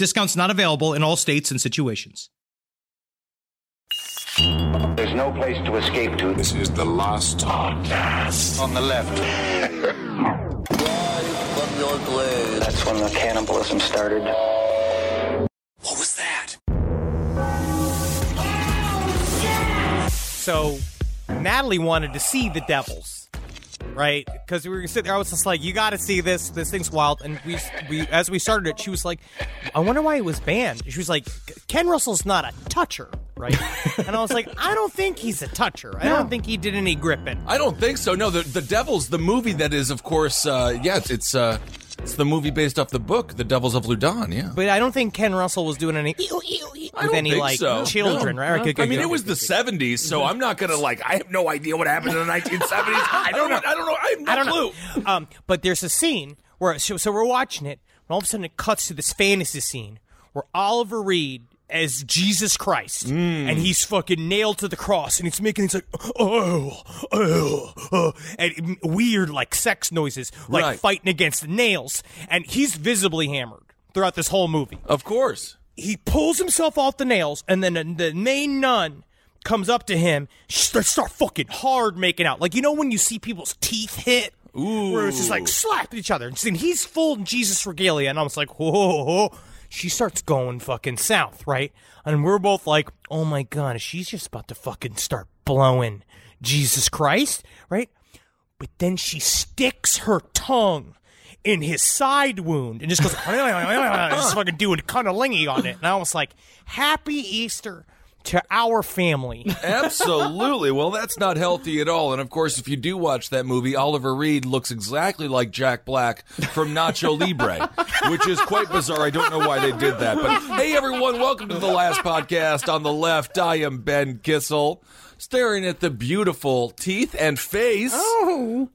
Discounts not available in all states and situations. There's no place to escape to. This is the last podcast. On the left. from your grave. That's when the cannibalism started. What was that? So Natalie wanted to see the Devils, right? Because we were sitting there, I was just like, "You got to see this. This thing's wild." And we, we, as we started it, she was like, "I wonder why it was banned." She was like, "Ken Russell's not a toucher, right?" and I was like, "I don't think he's a toucher. I don't think he did any gripping." I don't think so. No, the the Devils, the movie that is, of course, uh, yeah, it's it's, uh, it's the movie based off the book, The Devils of Loudun. Yeah. But I don't think Ken Russell was doing any with I don't any think like so. children, No. right? Okay, good, I mean, good, it was good, the good, good. '70s, so I'm not gonna like. I have no idea what happened in the 1970s. I don't know. I don't know. I have no I don't clue. know. Um, but there's a scene where so, so we're watching it, and all of a sudden it cuts to this fantasy scene where Oliver Reed as Jesus Christ, Mm. and he's fucking nailed to the cross, and he's making these like oh oh oh, and weird like sex noises, like Right. fighting against the nails, and he's visibly hammered throughout this whole movie Of course. he pulls himself off the nails, and then the, main nun comes up to him. They start fucking hard making out, like you know when you see people's teeth hit. Ooh. Where it's just like slapping each other. And he's full in Jesus regalia, and I was like, whoa, whoa, whoa. She starts going fucking south, right? And we're both like, oh my god, she's just about to fucking start blowing Jesus Christ, right? But then she sticks her tongue in his side wound and just goes, just fucking doing cunnilingy on it. And I was like, Happy Easter to our family. Absolutely. Well, that's not healthy at all. And of course, if you do watch that movie, Oliver Reed looks exactly like Jack Black from Nacho Libre, which is quite bizarre. I don't know why they did that. But hey, everyone, welcome to the last podcast. On the left, I am Ben Kissel, staring at the beautiful teeth and face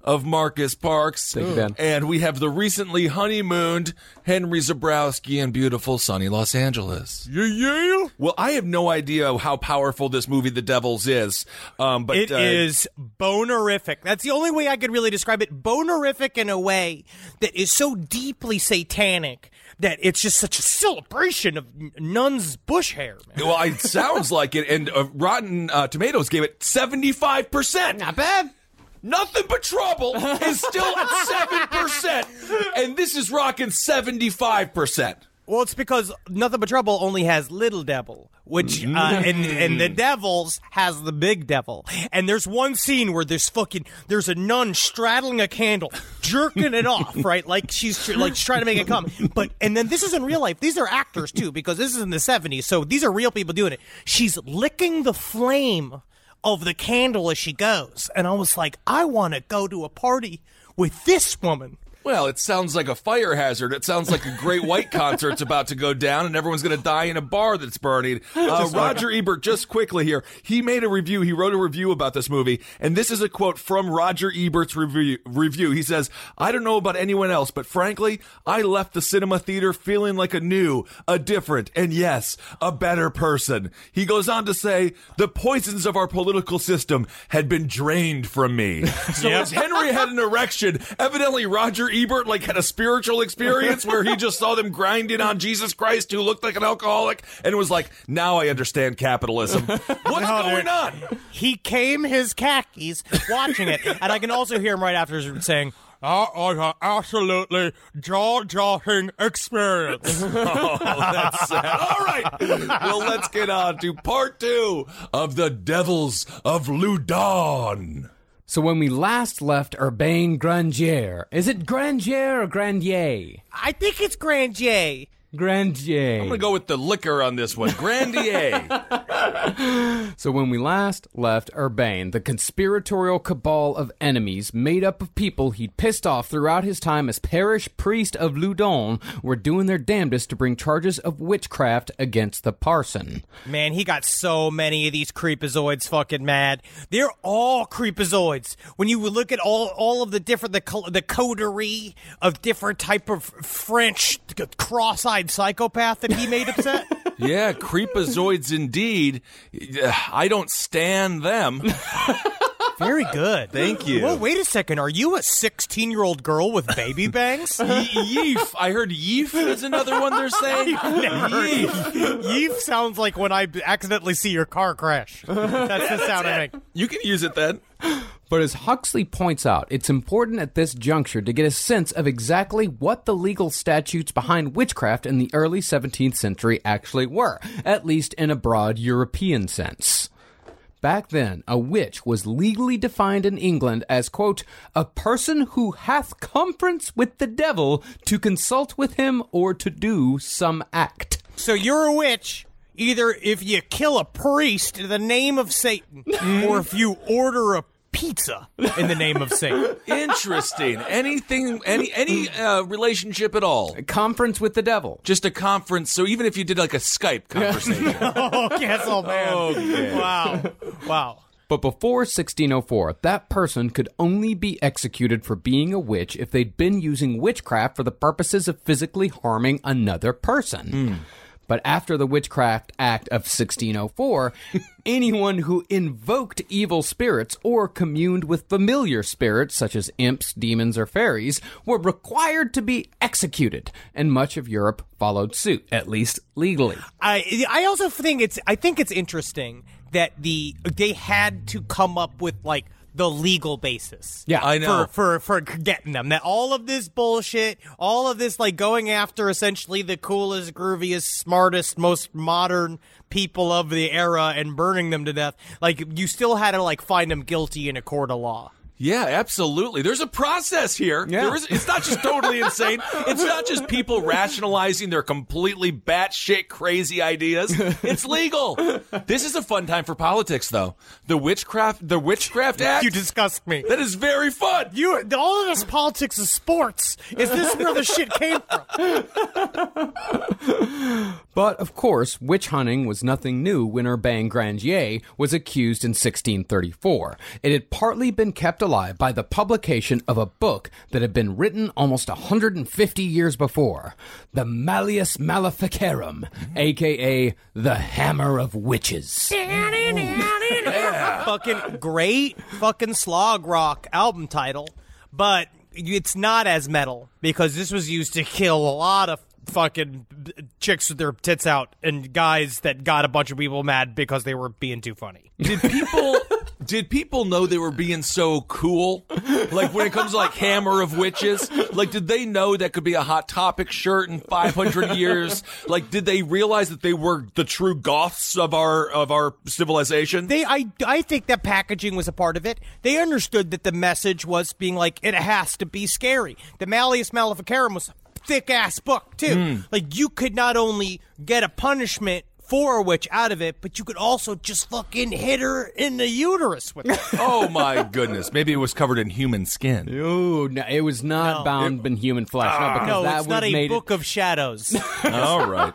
of Marcus Parks. Thank you, Ben. And we have the recently honeymooned Henry Zebrowski in beautiful sunny Los Angeles. Yeah, yeah. Well, I have no idea how powerful this movie, The Devils, is. Um, but It uh, is bonerific. That's the only way I could really describe it. Bonerific in a way that is so deeply satanic that it's just such a celebration of nuns' bush hair. Man. Well, it sounds like it. And uh, Rotten uh, Tomatoes gave it 75%. Not bad. Nothing but trouble is still at 7%. And this is rocking 75%. Well, it's because Nothing But Trouble only has Little Devil, which uh, and and the Devils has the Big Devil. And there's one scene where there's fucking there's a nun straddling a candle, jerking it off, right? Like she's like trying to make it come. But and then this is in real life. These are actors too, because this is in the 70s, so these are real people doing it. She's licking the flame of the candle as she goes, and I was like, I want to go to a party with this woman. Well, it sounds like a fire hazard. It sounds like a great white concert's about to go down and everyone's going to die in a bar that's burning. Uh, Roger Ebert, just quickly here, he made a review. He wrote a review about this movie, and this is a quote from Roger Ebert's review. review. He says, I don't know about anyone else, but frankly, I left the cinema theater feeling like a new, a different, and yes, a better person. He goes on to say, the poisons of our political system had been drained from me. So as Henry had an erection, evidently Roger Ebert like had a spiritual experience where he just saw them grinding on Jesus Christ who looked like an alcoholic and was like, now I understand capitalism. What's going on? He came his khakis watching it, and I can also hear him right after saying, That was an absolutely jaw-dropping experience. Oh, that's sad. All right. Well, let's get on to part two of the Devils of Loudun. So when we last left Urbain Grandier, is it Grandier or Grandier? I think it's Grandier. Grandier. I'm going to go with the liquor on this one. Grandier. So when we last left Urbain, the conspiratorial cabal of enemies made up of people he'd pissed off throughout his time as parish priest of Loudun were doing their damnedest to bring charges of witchcraft against the parson. Man, he got so many of these creepazoids fucking mad. They're all creepazoids. When you look at all all of the different the col- the coterie of different type of French cross-eyed psychopath that he made upset. yeah, creepazoids indeed. Uh, I don't stand them. Very good. Thank you. Well, wait a second. Are you a 16 year old girl with baby bangs? Ye- Yeef. I heard yeef is another one they're saying. Yeef. Yeef sounds like when I accidentally see your car crash. That's the sound I make. You can use it then. But as Huxley points out, it's important at this juncture to get a sense of exactly what the legal statutes behind witchcraft in the early 17th century actually were, at least in a broad European sense. Back then, a witch was legally defined in England as, quote, a person who hath conference with the devil to consult with him or to do some act. So you're a witch. Either if you kill a priest in the name of Satan, or if you order a pizza in the name of Satan. Interesting. Anything, any any uh, relationship at all? A Conference with the devil. Just a conference. So even if you did like a Skype conversation. oh, Castle man. Wow. Wow. But before 1604, that person could only be executed for being a witch if they'd been using witchcraft for the purposes of physically harming another person. But after the Witchcraft Act of 1604, anyone who invoked evil spirits or communed with familiar spirits, such as imps, demons, or fairies, were required to be executed, and much of Europe followed suit, at least legally. I I also think it's I think it's interesting that the they had to come up with like the legal basis. Yeah, I know. For, for for getting them that all of this bullshit, all of this like going after essentially the coolest, grooviest, smartest, most modern people of the era and burning them to death. Like you still had to like find them guilty in a court of law. Yeah, absolutely. There's a process here. Yeah. There is, it's not just totally insane. It's not just people rationalizing their completely batshit crazy ideas. It's legal. This is a fun time for politics, though. The witchcraft, the witchcraft act. You disgust me. that is very fun. You all of this politics is sports. Is this where the shit came from? But of course, witch hunting was nothing new when Urbain Grandier was accused in 1634. It had partly been kept alive by the publication of a book that had been written almost 150 years before, the Malleus Maleficarum, aka the Hammer of Witches. fucking great fucking slog rock album title, but it's not as metal because this was used to kill a lot of fucking chicks with their tits out and guys that got a bunch of people mad because they were being too funny. Did people did people know they were being so cool? Like when it comes to like Hammer of Witches, like did they know that could be a hot topic shirt in 500 years? Like did they realize that they were the true goths of our of our civilization? They, I, I think that packaging was a part of it. They understood that the message was being like it has to be scary. The Malleus Maleficarum was a thick ass book too. Hmm. Like you could not only get a punishment for a witch out of it, but you could also just fucking hit her in the uterus with it. oh my goodness. Maybe it was covered in human skin. Ooh, no, it was not No. bound in human flesh. no, ah. because no, that it's not a made book of shadows. All right.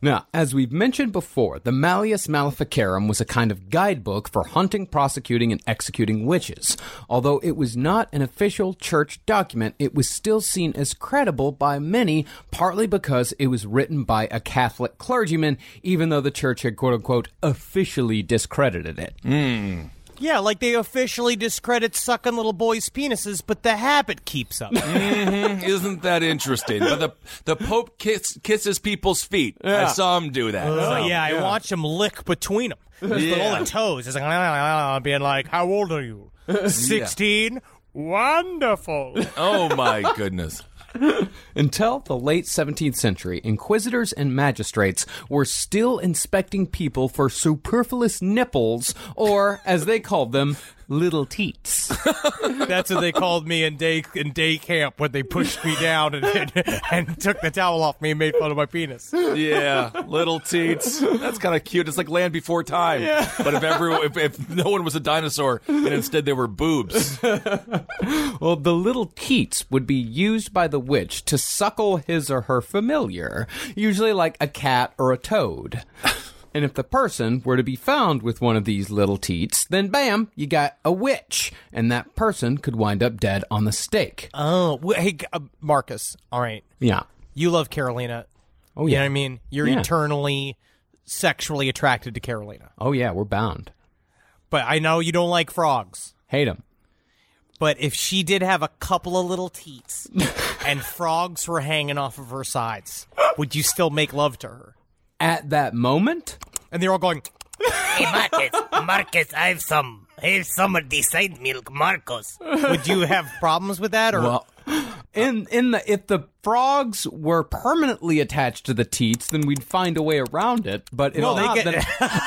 Now, as we've mentioned before, the Malleus Maleficarum was a kind of guidebook for hunting, prosecuting, and executing witches. Although it was not an official church document, it was still seen as credible by many, partly because it was written by a Catholic clergyman, even though the church had quote unquote officially discredited it. Hmm. yeah, like they officially discredit sucking little boys' penises, but the habit keeps up. Mm-hmm. Isn't that interesting? But the the Pope kiss, kisses people's feet. I saw him do that. Oh yeah, I watch him lick between them. All Yeah. the toes. It's like being like, "How old are you? Sixteen. Wonderful. Oh my goodness. Until the late 17th century, inquisitors and magistrates were still inspecting people for superfluous nipples, or as they called them, little teats. That's what they called me in day in day camp when they pushed me down and, and, and took the towel off me and made fun of my penis. Yeah, little teats. That's kind of cute. It's like Land Before Time. But if everyone, if, if no one was a dinosaur and instead they were boobs. Well, the little teats would be used by the witch to suckle his or her familiar, usually like a cat or a toad. And if the person were to be found with one of these little teats, then bam, you got a witch, and that person could wind up dead on the stake. Oh, wh- hey, uh, Marcus. All right, Yeah. you love Carolina. Oh You know yeah. what I mean? You're Yeah. eternally sexually attracted to Carolina. Oh yeah, we're bound. But I know you don't like frogs. Hate them. But if she did have a couple of little teats and frogs were hanging off of her sides, would you still make love to her? At that moment, And they're all going, Hey, Marcus, Marcus, I have some, I have some of the side milk, Marcos. would you have problems with that? Or well, in in the if the frogs were permanently attached to the teats, then we'd find a way around it. But if Well, they not, get- then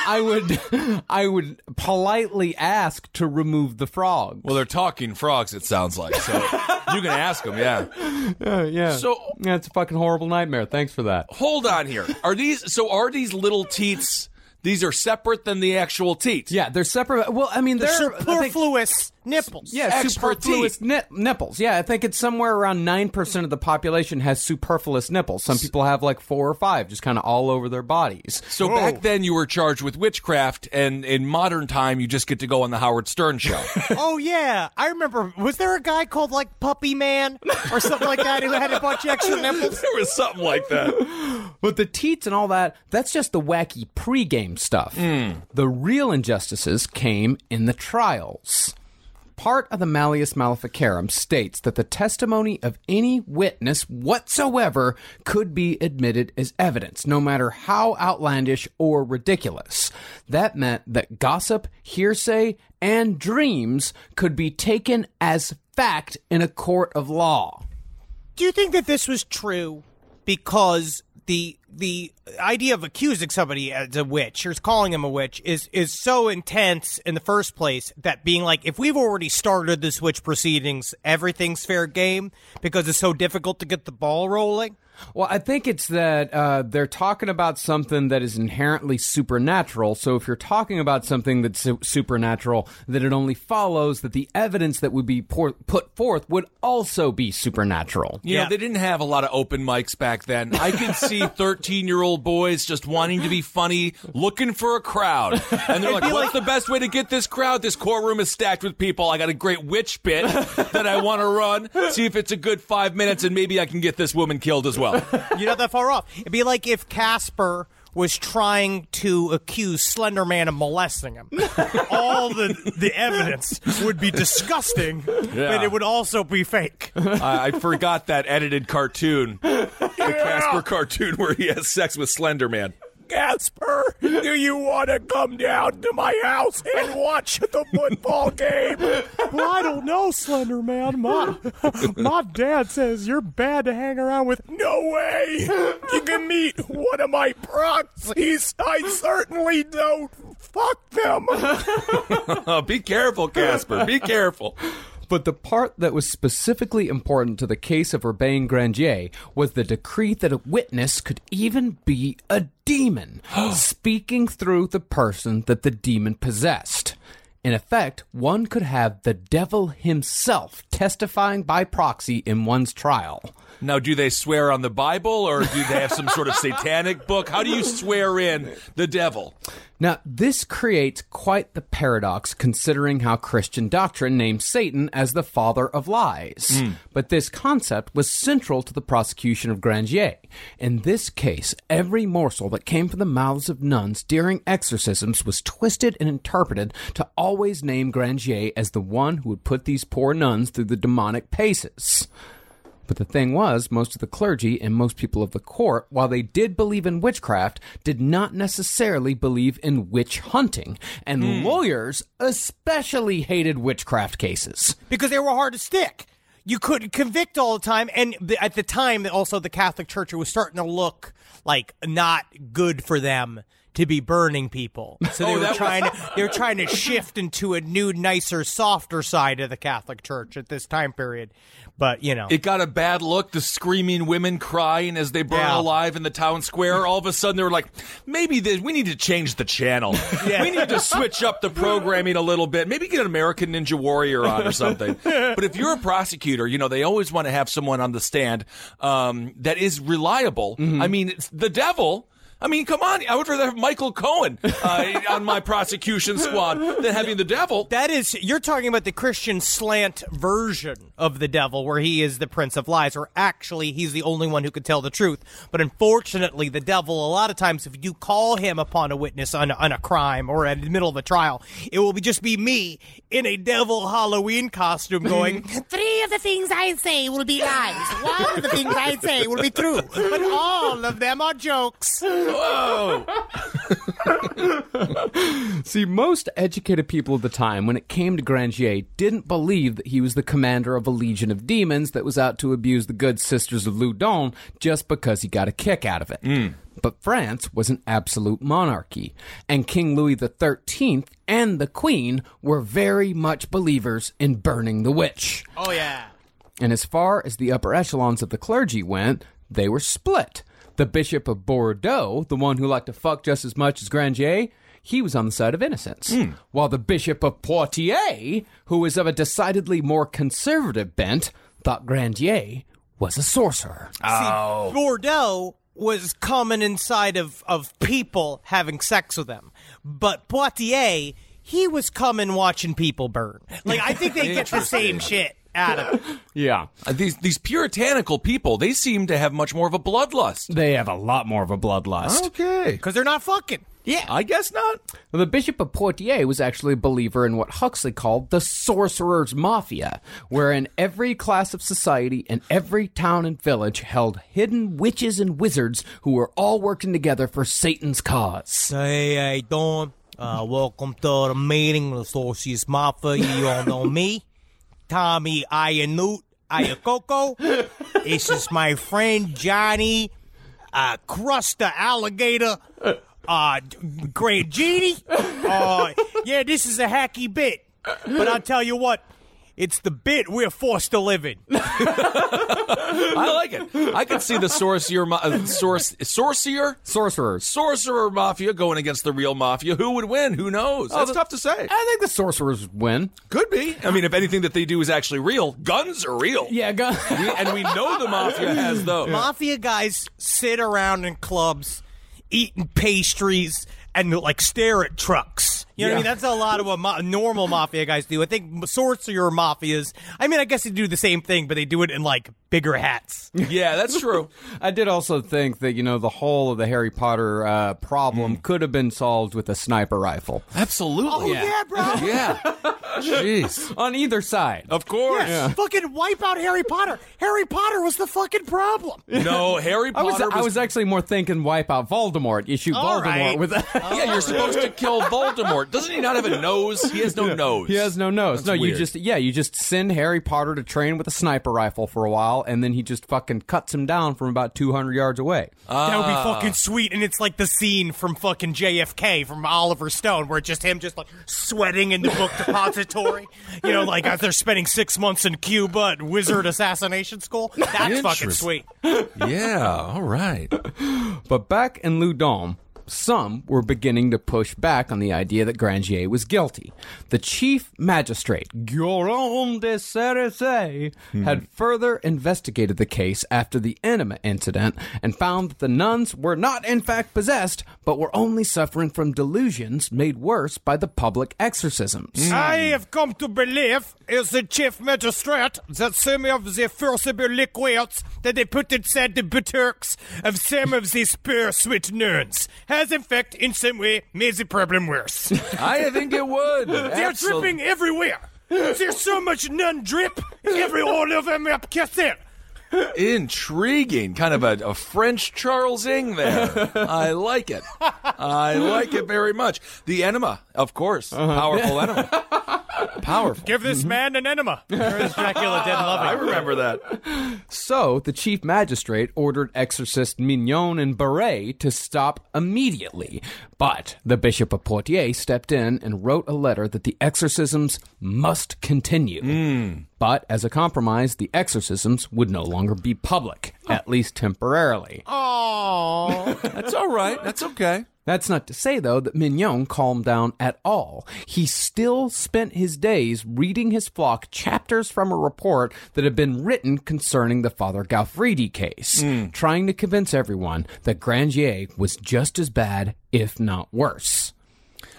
I would I would politely ask to remove the frog. Well, they're talking frogs, it sounds like. So you can ask them, yeah. Uh, yeah. So- yeah, it's a fucking horrible nightmare. Thanks for that. Hold on here. Are these, so are these little teats, these are separate than the actual teats? Yeah, they're separate. Well, I mean, the they're I think- superfluous nipples. Yeah, Extra superfluous ni- nipples. Yeah, I think it's somewhere around 9% of the population has superfluous nipples. Some people have like four or five, just kind of all over their bodies. So back then you were charged with witchcraft, and in modern time you just get to go on the Howard Stern show. Oh yeah, I remember. Was there a guy called like Puppy Man or something like that who had a bunch of extra nipples? there was something like that. But the teats and all that, that's just the wacky pregame stuff. Hmm. The real injustices came in the trials. Part of the Malleus Maleficarum states that the testimony of any witness whatsoever could be admitted as evidence, no matter how outlandish or ridiculous. That meant that gossip, hearsay, and dreams could be taken as fact in a court of law. Do you think that this was true because the the idea of accusing somebody as a witch or calling him a witch is is so intense in the first place that being like if we've already started this witch proceedings everything's fair game because it's so difficult to get the ball rolling Well, I think it's that uh, they're talking about something that is inherently supernatural. So if you're talking about something that's su- supernatural, then it only follows that the evidence that would be por- put forth would also be supernatural. You know, they didn't have a lot of open mics back then. I can see 13 year old boys just wanting to be funny, looking for a crowd. And they're like, what's the best way to get this crowd? This courtroom is stacked with people. I got a great witch bit that I want to run. See if it's a good five minutes and maybe I can get this woman killed as well. You're not that far off. It'd be like if casper was trying to accuse Slenderman of molesting him. All the the evidence would be disgusting but it would also be fake. I, I forgot that edited cartoon, the Casper cartoon where he has sex with Slender Man. Casper, do you want to come down to my house and watch the football game? Well, I don't know, Slender Man. My, my dad says you're bad to hang around with. No way! You can meet one of my proxies. I certainly don't. Fuck them. Be careful, Casper. Be careful. But the part that was specifically important to the case of Urbain Grandier was the decree that a witness could even be a demon, speaking through the person that the demon possessed. In effect, one could have the devil himself testifying by proxy in one's trial. Now, do they swear on the Bible or do they have some sort of satanic book? How do you swear in the devil? Now, this creates quite the paradox considering how Christian doctrine names Satan as the father of lies. Hmm. But this concept was central to the prosecution of Grandier. In this case, every morsel that came from the mouths of nuns during exorcisms was twisted and interpreted to always name Grandier as the one who would put these poor nuns through the demonic paces. But the thing was, most of the clergy and most people of the court, while they did believe in witchcraft, did not necessarily believe in witch hunting. And hmm. lawyers especially hated witchcraft cases. because they were hard to stick. You couldn't convict all the time, and at the time, also the Catholic Church was starting to look like not good for them to be burning people. So they Oh, were that was- trying to they were trying to shift into a new, nicer, softer side of the Catholic Church at this time period. But you know, It got a bad look. The screaming women crying as they burn Yeah. alive in the town square. All of a sudden, they were like, "Maybe this, we need to change the channel. Yeah. We need to switch up the programming a little bit. Maybe get an American Ninja Warrior on or something." but if you're a prosecutor, you know they always want to have someone on the stand um, that is reliable. I mean, it's the devil. I mean, come on! I would rather have Michael Cohen uh, on my prosecution squad than having the devil. That is, you're talking about the Christian slant version of the devil, where he is the prince of lies, or actually, he's the only one who can tell the truth. But unfortunately, the devil, a lot of times, if you call him upon a witness on, on a crime or in the middle of a trial, it will be just be me in a devil Halloween costume going, Three of the things I say will be lies. One of the things I say will be true. but all of them are jokes. Whoa! See, most educated people of the time, when it came to Grandier, didn't believe that he was the commander of a legion of demons that was out to abuse the good sisters of Loudun just because he got a kick out of it. Hmm. But France was an absolute monarchy, and King Louis XIII and the Queen were very much believers in burning the witch. Oh, yeah. And as far as the upper echelons of the clergy went, they were split. The Bishop of Bordeaux, the one who liked to fuck just as much as Grandier, he was on the side of innocence. Hmm. While the Bishop of Poitiers, who was of a decidedly more conservative bent, thought Grandier was a sorcerer. See, oh. Bordeaux was coming inside of, of people having sex with them. But Poitiers, he was coming watching people burn. Like, I think they get the same shit out of it. Yeah. Uh, These these puritanical people, they seem to have much more of a bloodlust. They have a lot more of a bloodlust. Okay. Because they're not fucking. Yeah, I guess not. Well, the Bishop of Poitiers was actually a believer in what Huxley called the sorcerer's mafia, wherein every class of society and every town and village held hidden witches and wizards who were all working together for Satan's cause. Hey, how you? Uh, welcome to the meeting of the Sorcerer's Mafia. You all know me, Tommy Ayanut Ayakoko. this is my friend Johnny uh, Crusta Alligator. Uh, Great Genie. Uh, yeah, this is a hacky bit. But I'll tell you what, it's the bit we're forced to live in. I like it. I could see the sorcerer, ma- uh, source, sorcerer, Sorcerers. sorcerer mafia going against the real mafia. Who would win? Who knows? That's the- tough to say. I think the sorcerers win. Could be. I mean, if anything that they do is actually real, guns are real. Yeah, go- We- and we know the mafia has those. Mafia guys sit around in clubs eating pastries and like stare at trucks. You know what I mean? That's a lot of what ma- normal mafia guys do. I think sorcerer mafias. I mean, I guess they do the same thing, but they do it in like bigger hats. Yeah, that's true. I did also think that, you know, the whole of the Harry Potter uh, problem could have been solved with a sniper rifle. Absolutely. Oh yeah, bro. Yeah. Jeez. On either side. Of course. yeah Fucking wipe out Harry Potter. Harry Potter was the fucking problem. No, Harry I Potter was, I was actually more thinking wipe out Voldemort. You shoot All Voldemort right. with A... Yeah, you're supposed to kill Voldemort. Doesn't he not have a nose? He has no nose. He has no nose. That's no, you just yeah, you just send Harry Potter to train with a sniper rifle for a while, and then he just fucking cuts him down from about two hundred yards away. That would be ah. fucking sweet. And it's like the scene from fucking JFK from Oliver Stone where it's just him just like sweating in the book depository. You know, like as they're spending six months in Cuba at wizard assassination school. That's fucking sweet. Yeah, all right. But back in Loudun, some were beginning to push back on the idea that Grandier was guilty. The chief magistrate, Guillaume de Cerisay, hmm. had further investigated the case after the enema incident and found that the nuns were not in fact possessed, but were only suffering from delusions made worse by the public exorcisms. Hmm. I have come to believe, as the chief magistrate, that some of the forcible liquids that they put inside the buttocks of some of these poor sweet nuns has, in fact, in some way, made the problem worse. I think it would. They're Absol- dripping everywhere. There's so much nun drip, every all of them up cassette. Intriguing. Kind of a, a French Charles Ing there. I like it. I like it very much. The enema, of course. Uh-huh. Powerful enema. Powerful. Give this mm-hmm. man an enema. Where's Dracula dead loving? I remember that. So the chief magistrate ordered exorcist Mignon and Barret to stop immediately. But the Bishop of Poitiers stepped in and wrote a letter that the exorcisms must continue. Hmm. But as a compromise, the exorcisms would no longer be public, at least temporarily. Oh, That's all right. That's okay. That's not to say, though, that Mignon calmed down at all. He still spent his days reading his flock chapters from a report that had been written concerning the Father Gaufridi case, trying to convince everyone that Grandier was just as bad, if not worse.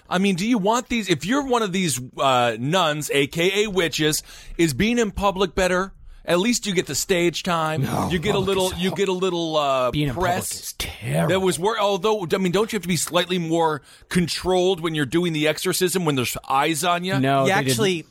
I mean, do you want these? If you're one of these uh, nuns, aka witches, is being in public better? At least you get the stage time. you get a little. You get a little uh, Being in public press. is terrible. That was wor Although I mean, don't you have to be slightly more controlled when you're doing the exorcism when there's eyes on you? No, yeah, they didn't- actually,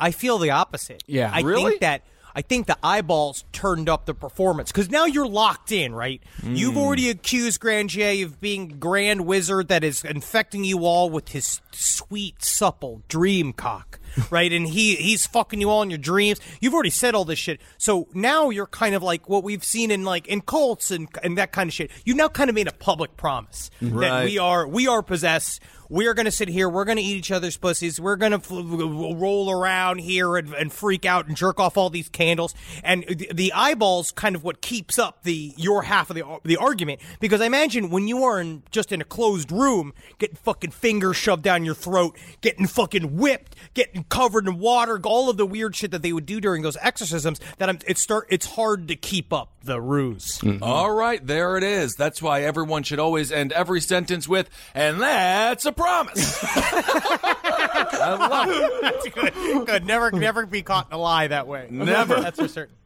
I feel the opposite. Yeah. I Really? think that I think the eyeballs turned up the performance because now you're locked in, right? You've already accused Grandier of being grand wizard that is infecting you all with his sweet, supple dream cock, right? and he he's fucking you all in your dreams. You've already said all this shit, so now you're kind of like what we've seen in like in cults and and that kind of shit. You now kind of made a public promise mm-hmm. that we are we are possessed. We are going to sit here. We're going to eat each other's pussies. We're going to roll around here and, and freak out and jerk off all these candles. And the, the eyeballs kind of what keeps up the your half of the the argument. Because I imagine when you are in just in a closed room, getting fucking fingers shoved down your throat, getting fucking whipped, getting covered in water, all of the weird shit that they would do during those exorcisms. That I'm, it start it's hard to keep up the ruse. Mm-hmm. All right, there it is. That's why everyone should always end every sentence with, "And that's a promise." I love it. That's good. Good. Never, never be caught in a lie that way. Never. That's for certain.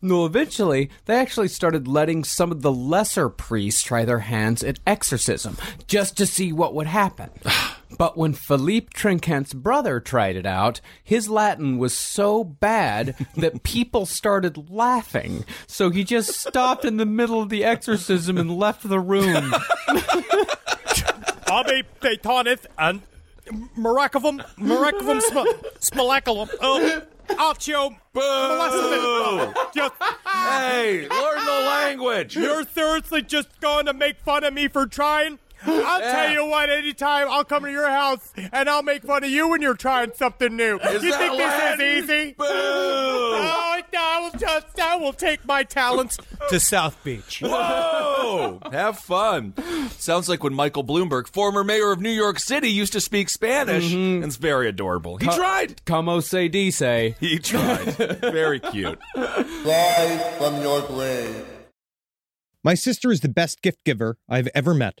No, eventually, they actually started letting some of the lesser priests try their hands at exorcism, just to see what would happen. But when Philippe Trinquant's brother tried it out, his Latin was so bad that people started laughing. So he just stopped in the middle of the exorcism and left the room. Abe Peytoneth and Maracavum, Maracavum Smalaculum. Oh, Accio. Boo! Just, hey, learn the language. you're seriously just going to make fun of me for trying? I'll Yeah. tell you what, anytime I'll come to your house and I'll make fun of you when you're trying something new. Is you think Latin? this is easy? Boo! Oh, I will just, I will take my talents to South Beach. Whoa! Have fun. Sounds like when Michael Bloomberg, former mayor of New York City, used to speak Spanish. Mm-hmm. It's very adorable. He tried. Como se dice. He tried. very cute. Rise from your grave. My sister is the best gift giver I've ever met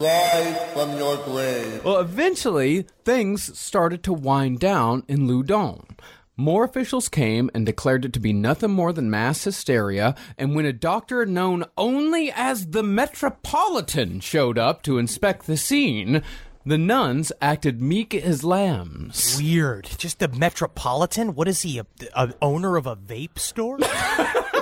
Rise from your grave. Well, eventually, things started to wind down in Loudun. More officials came and declared it to be nothing more than mass hysteria, and when a doctor known only as the Metropolitan showed up to inspect the scene, the nuns acted meek as lambs. Weird. Just the metropolitan? What is he, a, a owner of a vape store?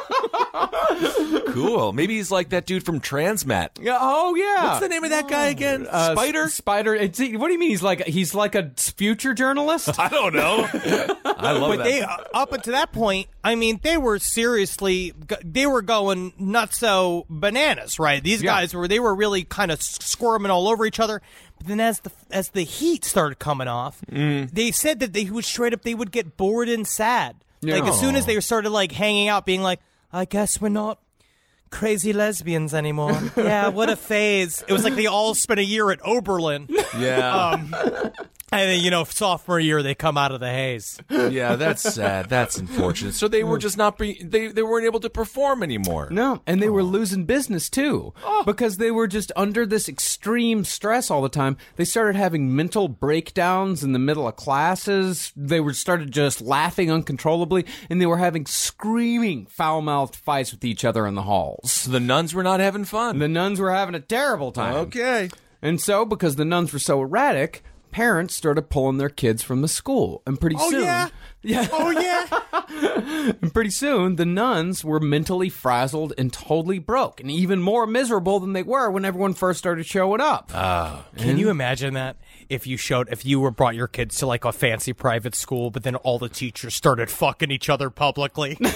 Cool. Maybe he's like that dude from Transmat. Yeah, oh yeah. What's the name of that guy again? Uh, Spider? Spider. It's, what do you mean? He's like he's like a future journalist. I don't know. I love but that. they, uh, up until that point, I mean, they were seriously, they were going nuts so bananas, right? These Yeah. guys were, they were really kind of squirming all over each other. But then as the as the heat started coming off, Mm. they said that they would straight up they would get bored and sad. Like Yeah. as soon as they started like hanging out, being like, I guess we're not crazy lesbians anymore. yeah, what a phase. It was like they all spent a year at Oberlin. yeah. Um, and then, you know, sophomore year they come out of the haze. yeah, that's sad. That's unfortunate. So they were just not be they they weren't able to perform anymore. No, and they were oh. losing business too oh. because they were just under this extreme stress all the time. They started having mental breakdowns in the middle of classes. They were started just laughing uncontrollably, and they were having screaming, foul-mouthed fights with each other in the halls. So the nuns were not having fun. The nuns were having a terrible time. okay. And so, because the nuns were so erratic, parents started pulling their kids from the school, and pretty Oh, soon, yeah? yeah, Oh, yeah. and pretty soon, the nuns were mentally frazzled and totally broke, and even more miserable than they were when everyone first started showing up. Oh. Can you imagine that? If you showed, if you were brought your kids to like a fancy private school, but then all the teachers started fucking each other publicly.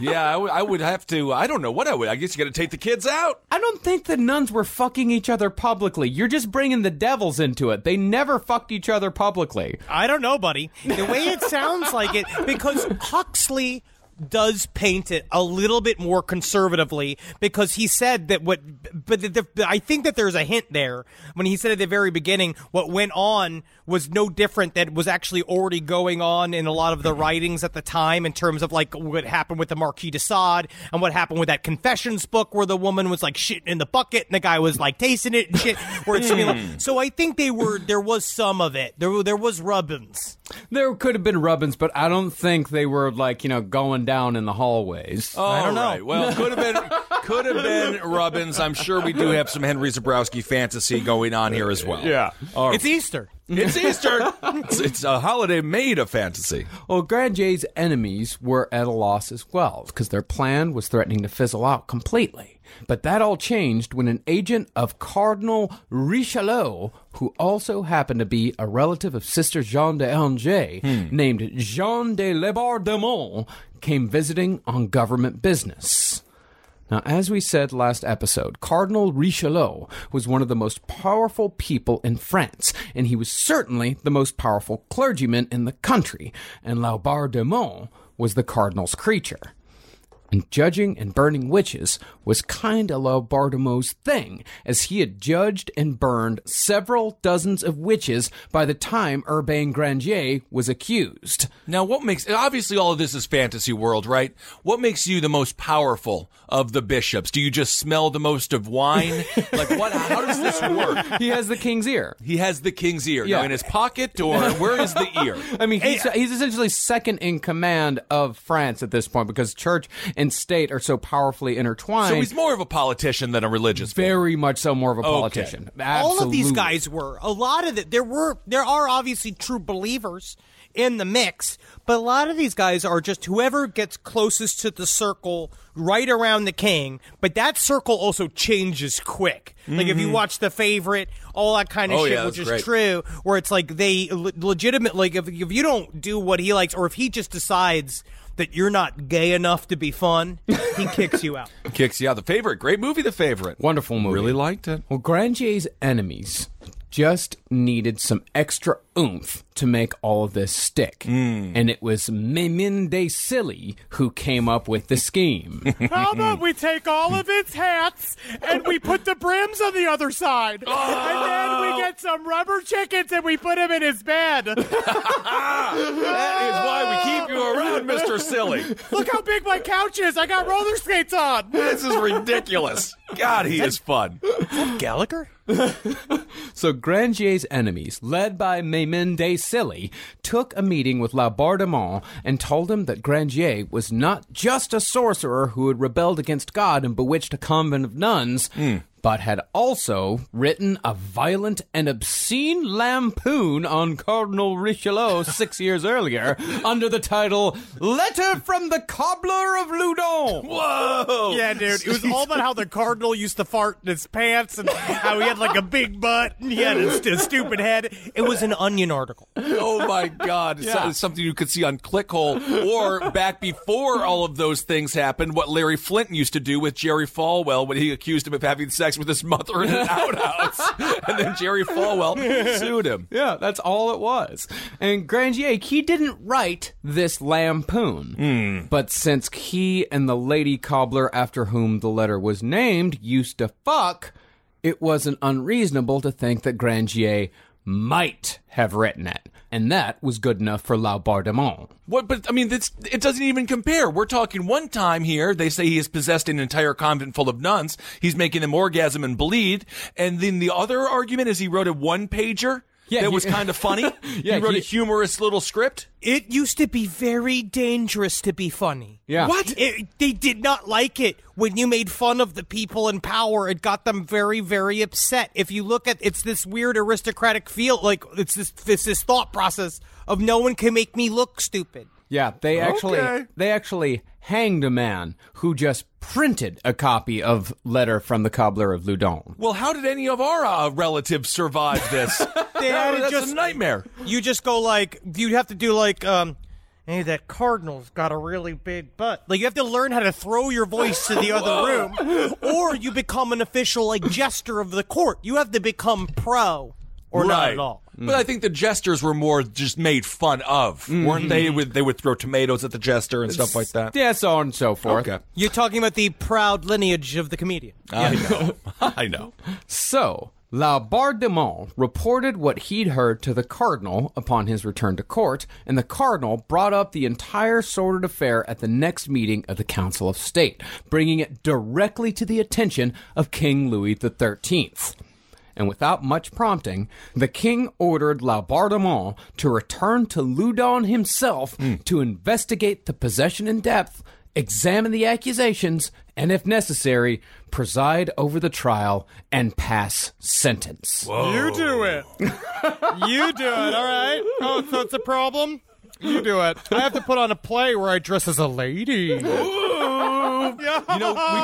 Yeah, I would- would have to. I don't know what I would. I guess you got to take the kids out. I don't think the nuns were fucking each other publicly. You're just bringing the devils into it. They never fucked each other publicly. I don't know, buddy. The way it sounds like it, because Huxley does paint it a little bit more conservatively because he said that what but the, the, I think that there's a hint there when he said at the very beginning what went on was no different that was actually already going on in a lot of the writings at the time in terms of like what happened with the Marquis de Sade and what happened with that confessions book where the woman was like shitting in the bucket and the guy was like tasting it and shit. Where it's like, hmm. so I think they were there was some of it. There there was rubbins There could have been rubbins, but I don't think they were like, you know, going down in the hallways. I don't oh, know. All right. Well, could have been could have been Rubbins. I'm sure we do have some Henry Zebrowski fantasy going on here as well. Yeah. All right. it's Easter It's Easter. it's, it's a holiday made of fantasy. Well, Grandier's enemies were at a loss as well, because their plan was threatening to fizzle out completely. But that all changed when an agent of Cardinal Richelieu, who also happened to be a relative of Sister Jeanne des Anges, hmm. named Jean de Laubardemont, came visiting on government business. Now, as we said last episode, Cardinal Richelieu was one of the most powerful people in France, and he was certainly the most powerful clergyman in the country, and Laubardemont was the cardinal's creature. And judging and burning witches was kinda la Laubardemont's thing, as he had judged and burned several dozens of witches by the time Urbain Grandier was accused. Now, what makes obviously all of this is fantasy world, right? What makes you the most powerful of the bishops? Do you just smell the most of wine? like what? How does this work? He has the king's ear. He has the king's ear Yeah. now in his pocket, or where is the ear? I mean, he's, he's essentially second in command of France at this point because church and state are so powerfully intertwined. So he's more of a politician than a religious. figure. very much so more of a politician. All of these guys were. A lot of it. There were. There are obviously true believers in the mix, but a lot of these guys are just whoever gets closest to the circle right around the king. But that circle also changes quick. Like if you watch the favorite, all that kind of Mm-hmm. Oh, shit, yeah, which is great. true. Where it's like they le- legitimate. Like if if you don't do what he likes, or if he just decides. That you're not gay enough to be fun, he kicks you out. Kicks you out. The favorite, great movie. The favorite, Wonderful movie. Really liked it. Well, Grandier's enemies just needed some extra oomph to make all of this stick. Hmm. And it was Memin de Silly who came up with the scheme. How about we take all of its hats and we put the brims on the other side? Ah. And then we get some rubber chickens and we put him in his bed. That is why we keep you around, Mister Silly. Look how big my couch is. I got roller skates on. This is ridiculous. God, he is fun. Gallagher? so Grandier's enemies, led by Memin de Silly, took a meeting with Laubardemont and told him that Grandier was not just a sorcerer who had rebelled against God and bewitched a convent of nuns, but had also written a violent and obscene lampoon on Cardinal Richelieu six years earlier under the title Letter from the Cobbler of Loudun. Whoa! Yeah, dude. It was all about how the cardinal used to fart in his pants and how he had like a big butt and he had a, st- stupid head. It was an onion article. Oh my God! Yeah. it's something you could see on Clickhole, or back before all of those things happened, what Larry Flynt used to do with Jerry Falwell when he accused him of having sex with his mother in an outhouse, and then Jerry Falwell sued him. Yeah, that's all it was. And Grandier, he didn't write this lampoon. Hmm. But since he and the lady cobbler after whom the letter was named used to fuck, it wasn't unreasonable to think that Grandier might have written it. And that was good enough for Laubardemont. What? But I mean, it doesn't even compare. We're talking one time here. They say he has possessed an entire convent full of nuns. He's making them orgasm and bleed. And then the other argument is he wrote a one pager. Yeah, that was kind of funny. Yeah, he wrote he- a humorous little script. It used to be very dangerous to be funny. Yeah. What? It, they did not like it when you made fun of the people in power. It got them very, very upset. If you look at it's this weird aristocratic feel, like it's this this, this thought process of no one can make me look stupid. Yeah, they actually Okay. they actually hanged a man who just printed a copy of Letter from the Cobbler of Loudun. Well, how did any of our uh, relatives survive this? They had That's just a nightmare. You just go like you'd have to do like um. Hey, that cardinal's got a really big butt. Like you have to learn how to throw your voice to the other room, or you become an official like jester of the court. You have to become pro, or not at all. But I think the jesters were more just made fun of, weren't they? Mm-hmm. Would they would throw tomatoes at the jester and stuff like that? Yeah, so on and so forth. Okay, You're talking about the proud lineage of the comedian. I know, I know. So, La Laubardemont reported what he'd heard to the cardinal upon his return to court, and the cardinal brought up the entire sordid affair at the next meeting of the Council of State, bringing it directly to the attention of King Louis XIII. And without much prompting, the king ordered Laubardemont to return to Loudun himself hmm. to investigate the possession in depth, examine the accusations, and if necessary, preside over the trial and pass sentence. You do it. you do it. All right. Oh, so it's a problem. You do it. I have to put on a play where I dress as a lady. You know, we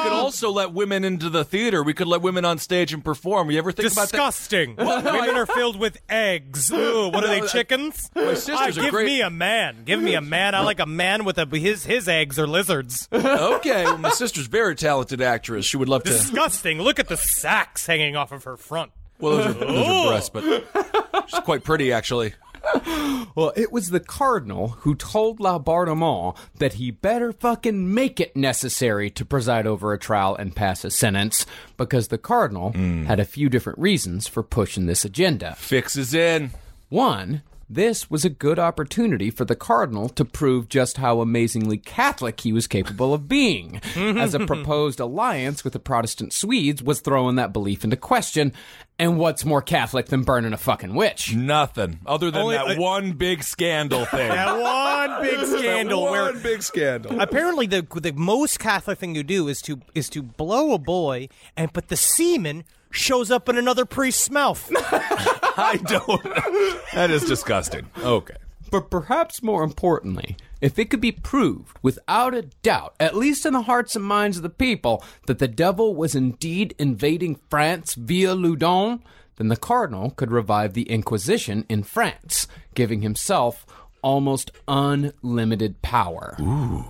could also let women into the theater. We could let women on stage and perform. You ever think about that? Disgusting. Women are filled with eggs. Ooh, what are they, chickens? My sisters Ah, are give great. me a man. Give me a man. I like a man with a his his eggs are lizards. Okay, well, my sister's very talented actress. She would love to. Disgusting. Look at the sacks hanging off of her front. Well, those are, those are breasts, but she's quite pretty, actually. Well, it was the cardinal who told Laubardemont that he better fucking make it necessary to preside over a trial and pass a sentence, because the cardinal hmm. had a few different reasons for pushing this agenda. Fixes in. One This was a good opportunity for the cardinal to prove just how amazingly Catholic he was capable of being, as a proposed alliance with the Protestant Swedes was throwing that belief into question. And what's more Catholic than burning a fucking witch? Nothing other than Only- that uh, one big scandal thing. That one big scandal That where one big scandal. apparently the the most Catholic thing you do is to is to blow a boy and but the semen shows up in another priest's mouth. I don't. That is disgusting. Okay. But perhaps more importantly, if it could be proved without a doubt, at least in the hearts and minds of the people, that the devil was indeed invading France via Loudun, then the cardinal could revive the Inquisition in France, giving himself almost unlimited power. Ooh.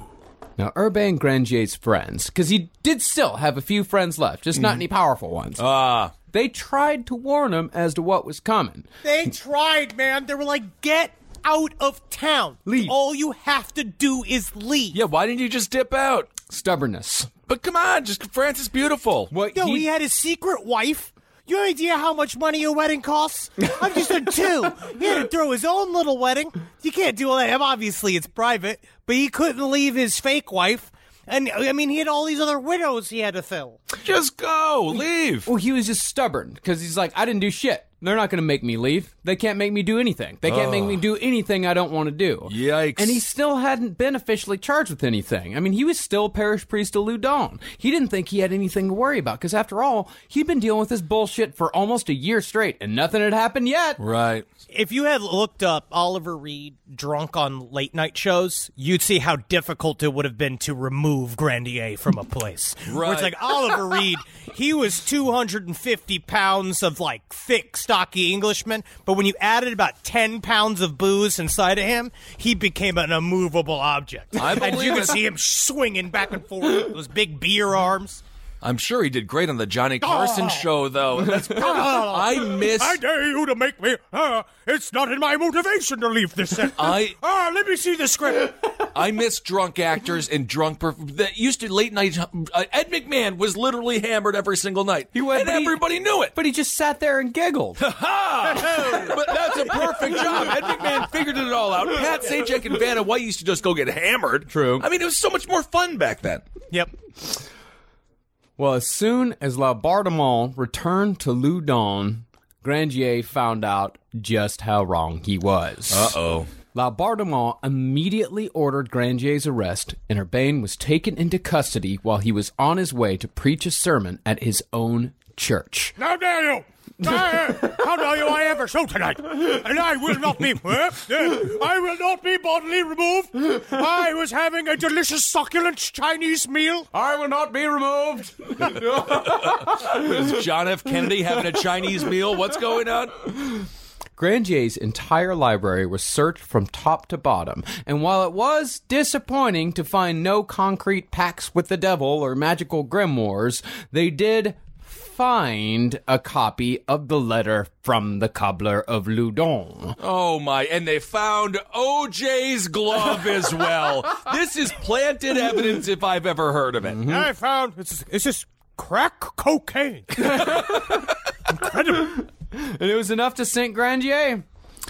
Now, Urbain Grandier's friends, because he did still have a few friends left, just not any powerful ones, Ah. They tried to warn him as to what was coming. They tried, man. They were like, get out of town. Leave. All you have to do is leave. yeah. Why didn't you just dip out? Stubbornness. But come on, just France is beautiful. What No, he, had his secret wife. You have any idea how much money a wedding costs? I've just done two. He had to throw his own little wedding. You can't do all that. Obviously, it's private, but he couldn't leave his fake wife. And I mean, he had all these other widows he had to fill. Just go, leave. Well, he was just stubborn because he's like, I didn't do shit. They're not going to make me leave. They can't make me do anything. They can't make me do anything I don't want to do. Yikes. And he still hadn't been officially charged with anything. I mean, he was still parish priest of Loudun. He didn't think he had anything to worry about because, after all, he'd been dealing with this bullshit for almost a year straight and nothing had happened yet. Right. If you had looked up Oliver Reed drunk on late night shows, you'd see how difficult it would have been to remove Grandier from a place. Where it's like Oliver Reed, he was 250 pounds of like thick, stocky Englishman, but when you added about 10 pounds of booze inside of him, he became an immovable object. I and you could see him swinging back and forth with those big beer arms. I'm sure he did great on the Johnny Carson Oh. show, though. That's I miss. I dare you to make me. Uh, it's not in my motivation to leave this set. I- Ah, let me see the script. I miss drunk actors and drunk perf- that used to late night. Uh, Ed McMahon was literally hammered every single night, He was- and but he- everybody knew it. But he just sat there and giggled. Ha! Ha! But that's a perfect job. Ed McMahon figured it all out. Pat Sajak and Vanna White used to just go get hammered. True. I mean, it was so much more fun back then. Yep. Well, as soon as Laubardemont returned to Loudun, Grandier found out just how wrong he was. Uh oh. Laubardemont immediately ordered Grandier's arrest, and Urbain was taken into custody while he was on his way to preach a sermon at his own church. How dare you? Uh, How dare you? I have a show tonight, and I will not be. uh, uh, I will not be bodily removed. I was having a delicious, succulent Chinese meal. I will not be removed. Is John F. Kennedy having a Chinese meal? What's going on? Grandier's entire library was searched from top to bottom, and while it was disappointing to find no concrete pacts with the devil or magical grimoires, they did find a copy of the letter from the cobbler of Loudun. Oh my! And they found OJ's glove as well. this is planted evidence if I've ever heard of it. Mm-hmm. I found it's it's just crack cocaine. Incredible. And it was enough to sink Grandier.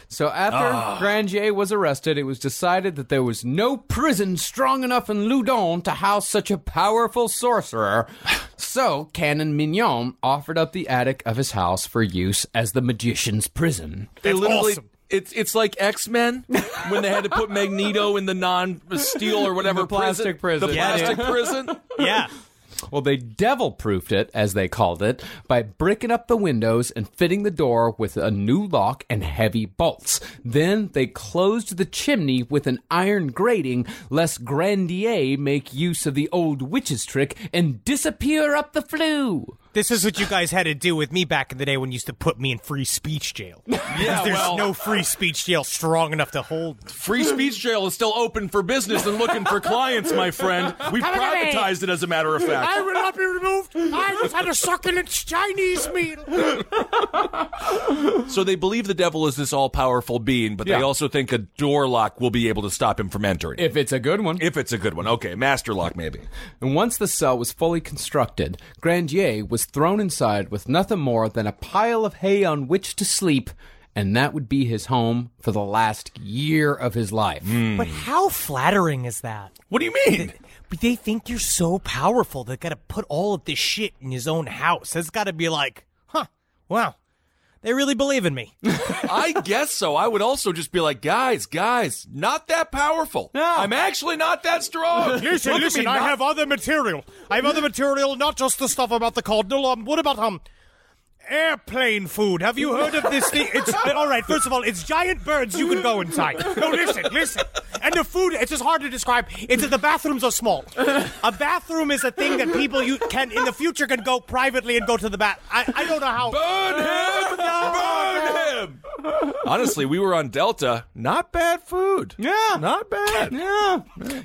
So after ah. Grandier was arrested, it was decided that there was no prison strong enough in Loudun to house such a powerful sorcerer. So Canon Mignon offered up the attic of his house for use as the magician's prison. They literally. awesome. It's it's like X Men when they had to put Magneto in the non steel or whatever The plastic prison. The Yeah, plastic prison. Yeah. Well, they devil proofed it, as they called it, by bricking up the windows and fitting the door with a new lock and heavy bolts. Then they closed the chimney with an iron grating, lest Grandier make use of the old witch's trick and disappear up the flue. This is what you guys had to do with me back in the day when you used to put me in free speech jail. Yeah, There's well, no free speech jail strong enough to hold. Free Speech Jail is still open for business and looking for clients, my friend. We've Come privatized it, as a matter of fact. I will not be removed. I just had a succulent Chinese meal. So they believe the devil is this all-powerful being, but Yeah. they also think a door lock will be able to stop him from entering. If it's a good one. if it's a good one, okay, master lock maybe. And once the cell was fully constructed, Grandier was thrown inside with nothing more than a pile of hay on which to sleep and that would be his home for the last year of his life. Hmm. But how flattering is that? What do you mean? But they think you're so powerful. They got to put all of this shit in his own house. That's got to be like, huh? Wow, they really believe in me. I guess so. I would also just be like, guys, guys, not that powerful. No. I'm actually not that strong. Listen, listen. me, I not- have other material. I have other material, not just the stuff about the cardinal. Um, what about um, airplane food? Have you heard of this thing? It's all right. First of all, it's giant birds you can go inside. No, listen, listen. And the food, it's just hard to describe. It's that the bathrooms are small. A bathroom is a thing that people you can in the future can go privately and go to the bath. I, I don't know how. Burn him! Burn him! Honestly, we were on Delta. Not bad food. Yeah. Not bad. Yeah.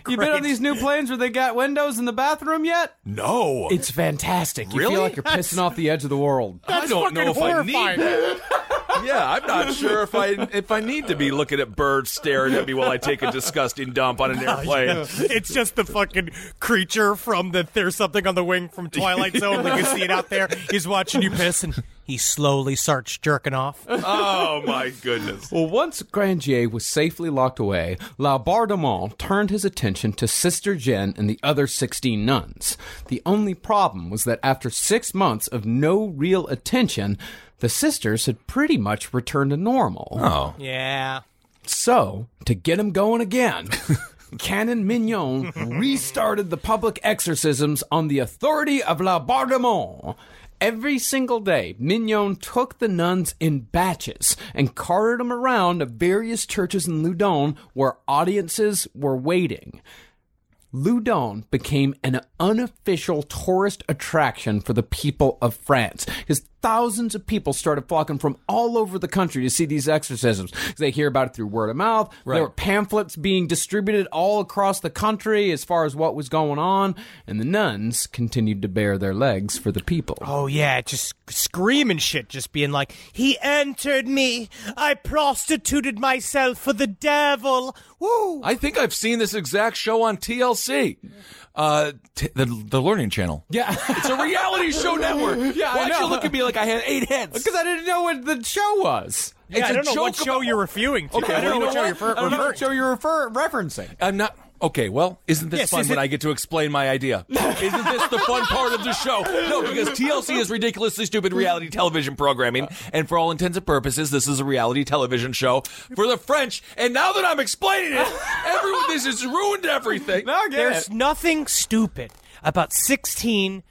You been on these new planes where they got windows in the bathroom yet? No. It's fantastic. You Really? feel like you're pissing off the edge of the world. I don't know if I need that. yeah, I'm not sure if I if I need to be looking at birds staring at me while I take a disgusting dump on an airplane. It's just the fucking creature from the There's Something on the Wing from Twilight Zone. Like you see it out there. He's watching you piss and he slowly starts jerking off. Oh my goodness. Well, once Grandier was safely locked away, Laubardemont turned his attention to Sister Jeanne and the other 16 nuns. The only problem was that after six months of no real attention, the sisters had pretty much returned to normal. Oh. Yeah. So, to get him going again, Canon Mignon restarted the public exorcisms on the authority of Laubardemont. Every single day, Mignon took the nuns in batches and carted them around to various churches in Loudun where audiences were waiting. Loudun became an unofficial tourist attraction for the people of France because thousands of people started flocking from all over the country to see these exorcisms. 'Cause They hear about it through word of mouth. There were pamphlets being distributed all across the country as far as what was going on, and the nuns continued to bare their legs for the people. Oh yeah, just screaming shit, just being like, "He entered me. I prostituted myself for the devil." Woo! I think I've seen this exact show on TLC. Uh, t- the the Learning Channel. Yeah. It's a reality show network. Yeah, I Why'd you look at me like I had eight heads? Because I didn't know what the show was. yeah, it's I a don't know what show about- you're referring to. Okay, I don't know what show you're refer- I don't know referring what show you're refer- referencing. I'm not. Okay, well, isn't this Yes, fun is when it- I get to explain my idea? isn't this the fun part of the show? No, because TLC is ridiculously stupid reality television programming, and for all intents and purposes, this is a reality television show for the French. And now that I'm explaining it, everyone, this has ruined everything. No, I get There's it. nothing stupid about 16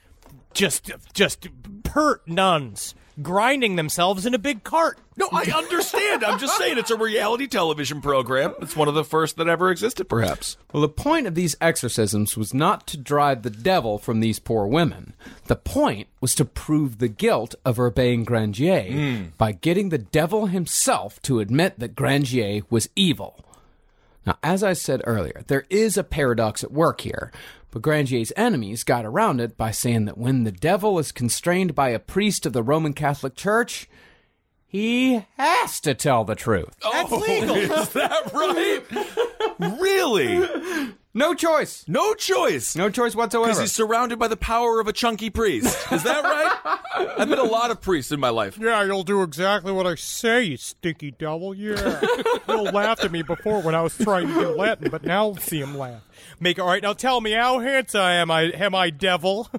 just just pert nuns grinding themselves in a big cart. No, I understand. I'm just saying it's a reality television program. It's one of the first that ever existed, perhaps. Well, the point of these exorcisms was not to drive the devil from these poor women. The point was to prove the guilt of Urbain Grandier hmm. by getting the devil himself to admit that Grandier was evil. Now, as I said earlier, there is a paradox at work here, but Grandier's enemies got around it by saying that when the devil is constrained by a priest of the Roman Catholic Church, he has to tell the truth. Oh, That's legal. Is that right? really? No choice. No choice. No choice whatsoever. Because he's surrounded by the power of a chunky priest. Is that right? I've met a lot of priests in my life. Yeah, you'll do exactly what I say, you stinky devil. Yeah. you laughed at me before when I was trying to do Latin, but now see him laugh. Make all right. Now tell me how handsome am I, am I, devil?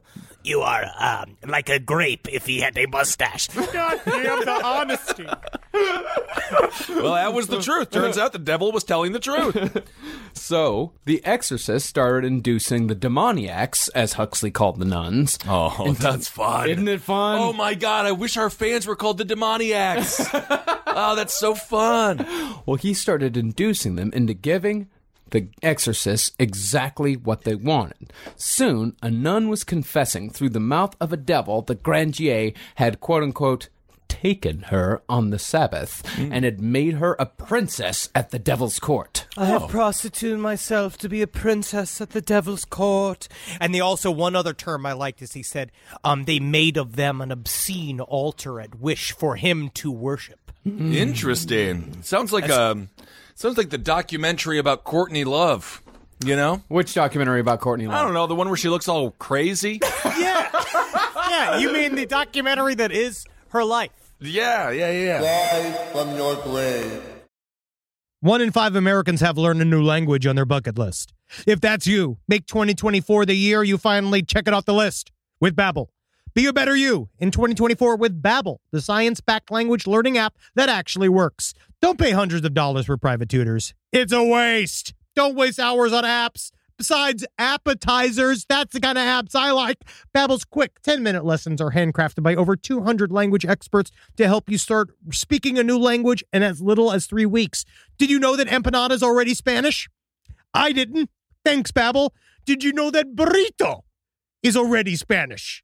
You are um, like a grape if he had a mustache. God damn the honesty. Well, that was the truth. Turns out the devil was telling the truth. So, the exorcist started inducing the demoniacs, as Huxley called the nuns. Oh, that's fun. Isn't it fun? Oh my god, I wish our fans were called the demoniacs. oh, that's so fun. Well, he started inducing them into giving the exorcists exactly what they wanted. Soon, a nun was confessing through the mouth of a devil that Grandier had, quote unquote, taken her on the Sabbath and had made her a princess at the devil's court. I have prostituted myself to be a princess at the devil's court. And they also one other term I liked is he said, um, they made of them an obscene altar at wish for him to worship. Interesting. Sounds like um sounds like the documentary about Courtney Love. You know? Which documentary about Courtney Love? I don't know, the one where she looks all crazy. Yeah. yeah, you mean the documentary that is her life. Yeah, yeah, yeah. Rise from your grave. One in five Americans have learned a new language on their bucket list. If that's you, make 2024 the year you finally check it off the list with Babbel. Be a better you in 2024 with Babbel, the science-backed language learning app that actually works. Don't pay hundreds of dollars for private tutors. It's a waste. Don't waste hours on apps. Besides appetizers, that's the kind of apps I like. Babbel's quick 10-minute lessons are handcrafted by over 200 language experts to help you start speaking a new language in as little as 3 weeks. Did you know that empanada is already Spanish? I didn't. Thanks, Babbel. Did you know that burrito is already Spanish?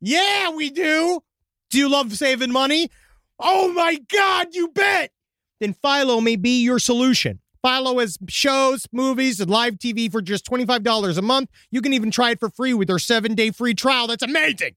Yeah, we do. Do you love saving money? Oh my God, you bet. Then Philo may be your solution. Philo has shows, movies, and live TV for just $25 a month. You can even try it for free with their seven day free trial. That's amazing.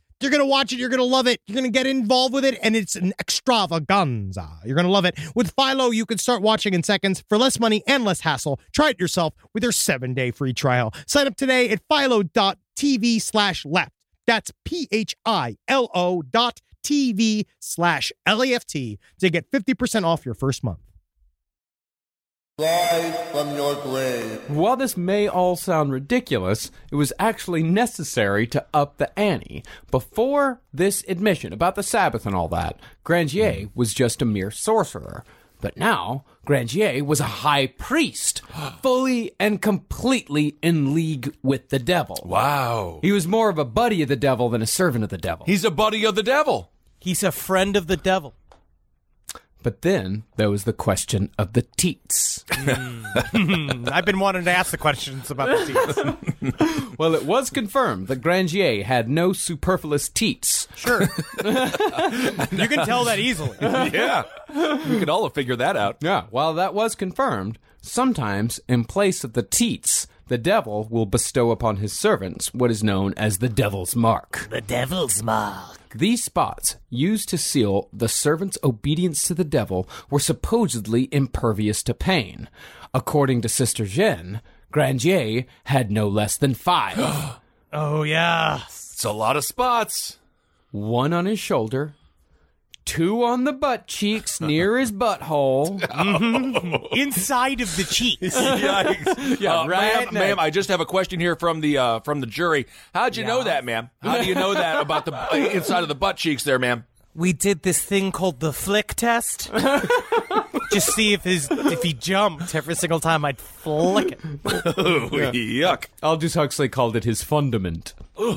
You're going to watch it. You're going to love it. You're going to get involved with it, and it's an extravaganza. You're going to love it. With Philo, you can start watching in seconds for less money and less hassle. Try it yourself with your seven day free trial. Sign up today at philo.tv slash left. That's P H I L O dot TV slash L E F T to get 50% off your first month. Rise from your grave. While this may all sound ridiculous, it was actually necessary to up the ante. Before this admission about the Sabbath and all that, Grandier was just a mere sorcerer. But now, Grandier was a high priest, fully and completely in league with the devil. Wow. He was more of a buddy of the devil than a servant of the devil. He's a buddy of the devil. He's a friend of the devil. But then there was the question of the teats. Hmm. I've been wanting to ask the questions about the teats. Well, it was confirmed that Grandier had no superfluous teats. Sure. you can tell that easily. yeah. We could all have figured that out. Yeah, while that was confirmed, sometimes in place of the teats, the devil will bestow upon his servants what is known as the devil's mark. The devil's mark. These spots, used to seal the servant's obedience to the devil, were supposedly impervious to pain. According to Sister Jeanne, Grandier had no less than five. Oh, yeah. It's a lot of spots. One on his shoulder, two on the butt cheeks near his butthole. Inside of the cheeks. Yikes. Yeah, Uh, right ma'am, ma'am, I just have a question here from the uh, from the jury. How'd you know that, ma'am? How do you know that about the uh, inside of the butt cheeks there, ma'am? we did this thing called the flick test. Just see if his if he jumped every single time I'd flick it. Oh, yuck. Aldous Huxley called it his fundament. All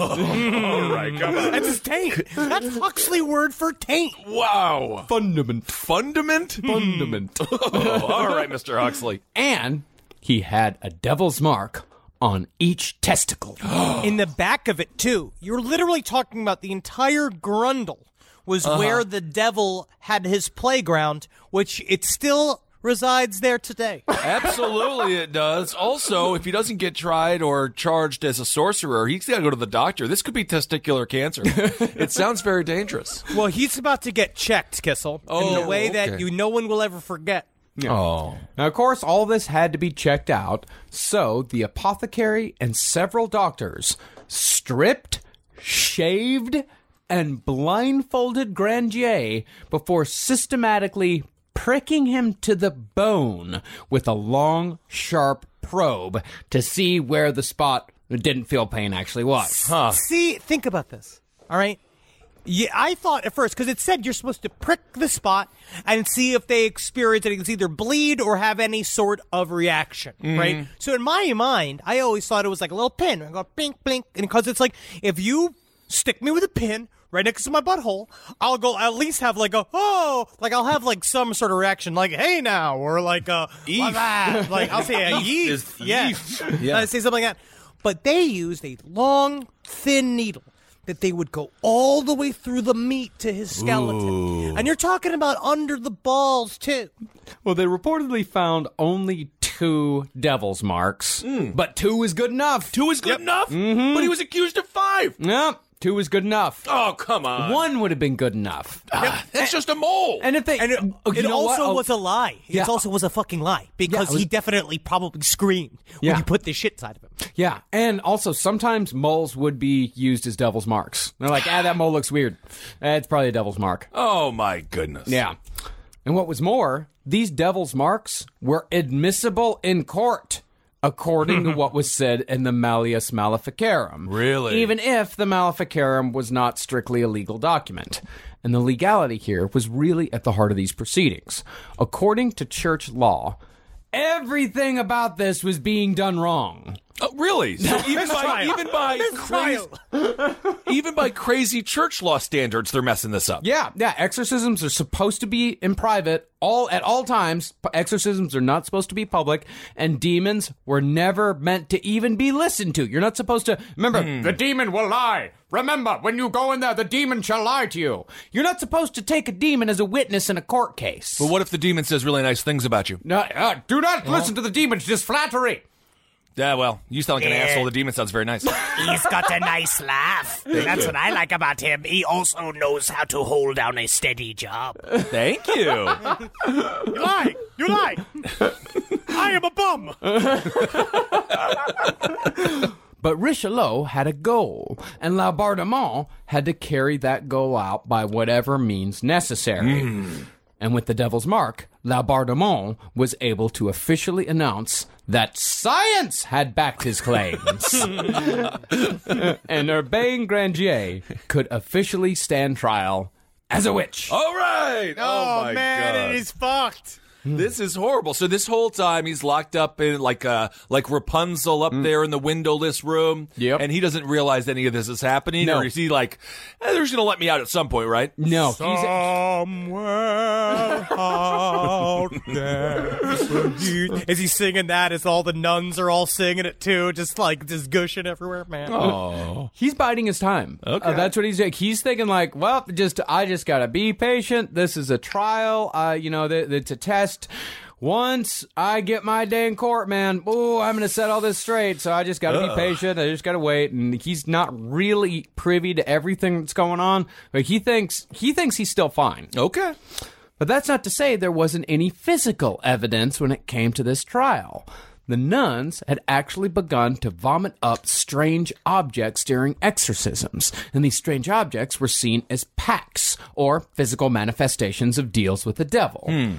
right, come on. That's his taint. That's Huxley word for taint. Wow. Fundament. Fundament? Fundament. Oh, all right, Mr. Huxley. and he had a devil's mark on each testicle. In the back of it too. You're literally talking about the entire grundle was uh-huh. where the devil had his playground, which it still resides there today. Absolutely, it does. Also, if he doesn't get tried or charged as a sorcerer, he's got to go to the doctor. This could be testicular cancer. it sounds very dangerous. well, he's about to get checked, Kissel, in Oh, a way that you no one will ever forget. Oh. oh. Now, of course, all this had to be checked out, so the apothecary and several doctors stripped, shaved, and blindfolded Grandier before systematically pricking him to the bone with a long, sharp probe to see where the spot that didn't feel pain actually was. Huh. See, think about this. All right. Yeah, I thought at first because it said you're supposed to prick the spot and see if they experience it. It's either bleed or have any sort of reaction, mm-hmm. right? So in my mind, I always thought it was like a little pin. I go blink, blink, and because it's like if you stick me with a pin right next to my butthole, I'll go at least have like a oh, like I'll have like some sort of reaction, like hey now, or like a "What's that?" like I'll say a yeet, yeah, yeet. Yeah. I say something like that. But they used a long, thin needle that they would go all the way through the meat to his skeleton. And you're talking about under the balls, too. Well, they reportedly found only two devil's marks, but two is good enough. Two is good enough, Mm-hmm. but he was accused of five. Nope, two is good enough. Oh, come on. One would have been good enough. Ah, that's just a mole. And if they, And it, oh, it also Oh, was a lie. Yeah. It also was a fucking lie because it was- he definitely probably screamed Yeah. when you put the shit inside of him. Yeah, and also sometimes moles would be used as devil's marks. They're like, ah, that mole looks weird. Eh, it's probably a devil's mark. oh my goodness. Yeah. And what was more, these devil's marks were admissible in court, according to what was said in the Malleus Maleficarum. Really? Even if the Maleficarum was not strictly a legal document. And the legality here was really at the heart of these proceedings. According to church law, everything about this was being done wrong. Oh, really? So even by even by crazy, even by crazy church law standards, they're messing this up. Yeah, yeah. Exorcisms are supposed to be in private all at all times. Exorcisms are not supposed to be public, and demons were never meant to even be listened to. You're not supposed to remember. The demon will lie. Remember, when you go in there, the demon shall lie to you. You're not supposed to take a demon as a witness in a court case. But what if the demon says really nice things about you? No, uh, do not listen to the demons. Just flattery. Yeah, well, you sound like an Yeah. asshole. The demon sounds very nice. He's got a nice laugh. That's what I like about him. He also knows how to hold down a steady job. Thank you. You lie! You lie! I am a bum! But Richelieu had a goal, and Laubardemont had to carry that goal out by whatever means necessary. Hmm. And with the Devil's Mark, Laubardemont was able to officially announce that science had backed his claims. and Urbain Grandier could officially stand trial as a witch. All right. Oh, oh my man, God. it is fucked. This is horrible. So this whole time he's locked up in like uh like Rapunzel up there in the windowless room. Yep. And he doesn't realize any of this is happening. No. Or is he like, eh, they're just gonna let me out at some point, right? No, he's Somewhere out there. Is he singing that as all the nuns are all singing it too? Just like just gushing everywhere, man. Oh. He's biding his time. Okay. Uh, that's what he's doing. He's thinking like, well, just I just gotta be patient. This is a trial. Uh, you know, th- it's a test. Once I get my day in court, man, oh, I'm gonna set all this straight. So I just gotta be patient. I just gotta wait. And he's not really privy to everything that's going on, but he thinks he thinks he's still fine. Okay. But that's not to say there wasn't any physical evidence when it came to this trial. The nuns had actually begun to vomit up strange objects during exorcisms, and these strange objects were seen as packs, or physical manifestations of deals with the devil. Hmm.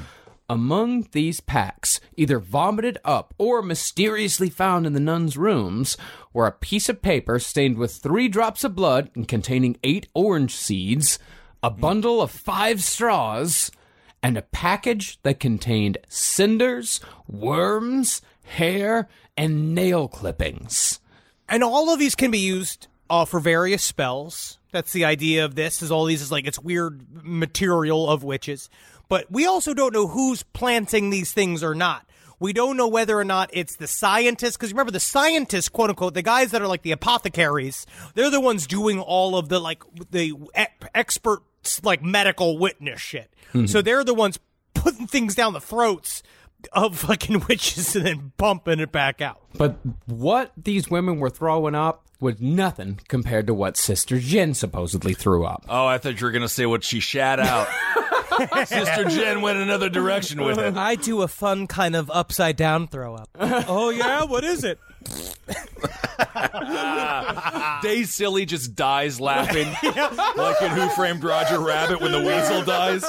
Among these packs, either vomited up or mysteriously found in the nuns' rooms, were a piece of paper stained with three drops of blood and containing eight orange seeds, a bundle of five straws, and a package that contained cinders, worms, hair, and nail clippings. And all of these can be used uh, for various spells. That's the idea of this. Is all these is like it's weird material of witches. But we also don't know who's planting these things or not. We don't know whether or not it's the scientists, because remember the scientists, quote unquote, the guys that are like the apothecaries, they're the ones doing all of the like the e- expert like medical witness shit. Mm-hmm. So they're the ones putting things down the throats of fucking witches and then bumping it back out. But what these women were throwing up was nothing compared to what Sister Jeanne supposedly threw up. Oh, I thought you were gonna say what she shat out. Sister Jeanne went another direction with it. I do a fun kind of upside down throw up. oh yeah, what is it? de Silly just dies laughing, like in Who Framed Roger Rabbit when the weasel dies.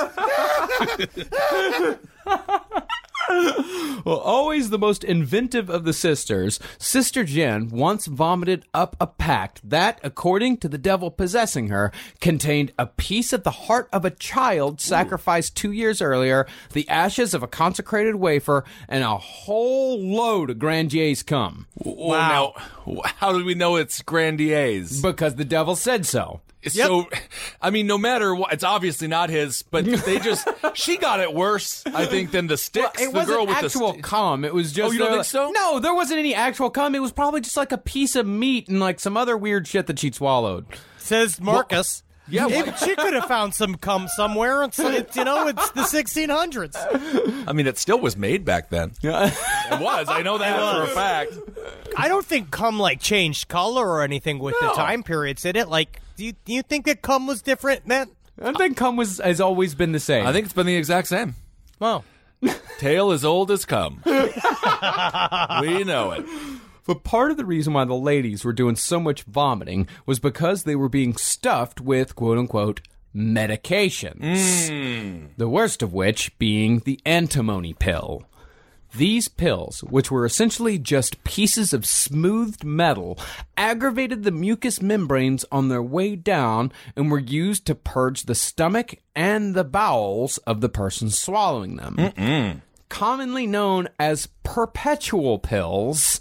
Well, always the most inventive of the sisters, Sister Jeanne once vomited up a pact that, according to the devil possessing her, contained a piece of the heart of a child sacrificed two years earlier, the ashes of a consecrated wafer, and a whole load of Grandier's cum. Wow. Now, how do we know it's Grandier's? Because the devil said so. So, I mean, no matter what, it's obviously not his, but they just, she got it worse, I think, than the sticks. It the wasn't girl with actual the sti- cum. It was oh, just. Oh, you don't think so? No, there wasn't any actual cum. It was probably just like a piece of meat and like some other weird shit that she'd swallowed. Says Marcus. Yeah, If she could have found some cum somewhere. It's, it's you know, it's the 1600s. I mean, it still was made back then. Yeah, it was. I know that for a fact. I don't think cum like changed color or anything with the time periods. Did it? Like, do you do you think that cum was different then? I think cum was has always been the same. I think it's been the exact same. Oh, Tale as old as cum. we know it. But part of the reason why the ladies were doing so much vomiting was because they were being stuffed with quote unquote medications. Mm. The worst of which being the antimony pill. These pills, which were essentially just pieces of smoothed metal, aggravated the mucous membranes on their way down and were used to purge the stomach and the bowels of the person swallowing them. Commonly known as perpetual pills,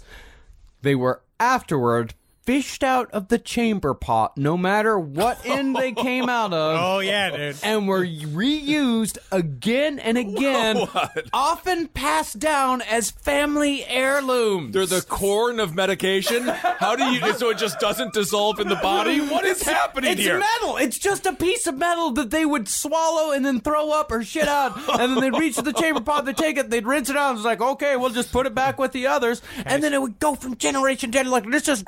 they were afterward fished out of the chamber pot no matter what end they came out of oh yeah, dude. and were reused again and again, often passed down as family heirlooms. They're the corn of medication. How do you? So it just doesn't dissolve in the body. What is happening it's here? metal. It's just a piece of metal that they would swallow and then throw up or shit out. and then they'd reach the chamber pot, they'd take it, they'd rinse it out. And it's like, okay, we'll just put it back with the others. And then it would go from generation to generation. Like, this is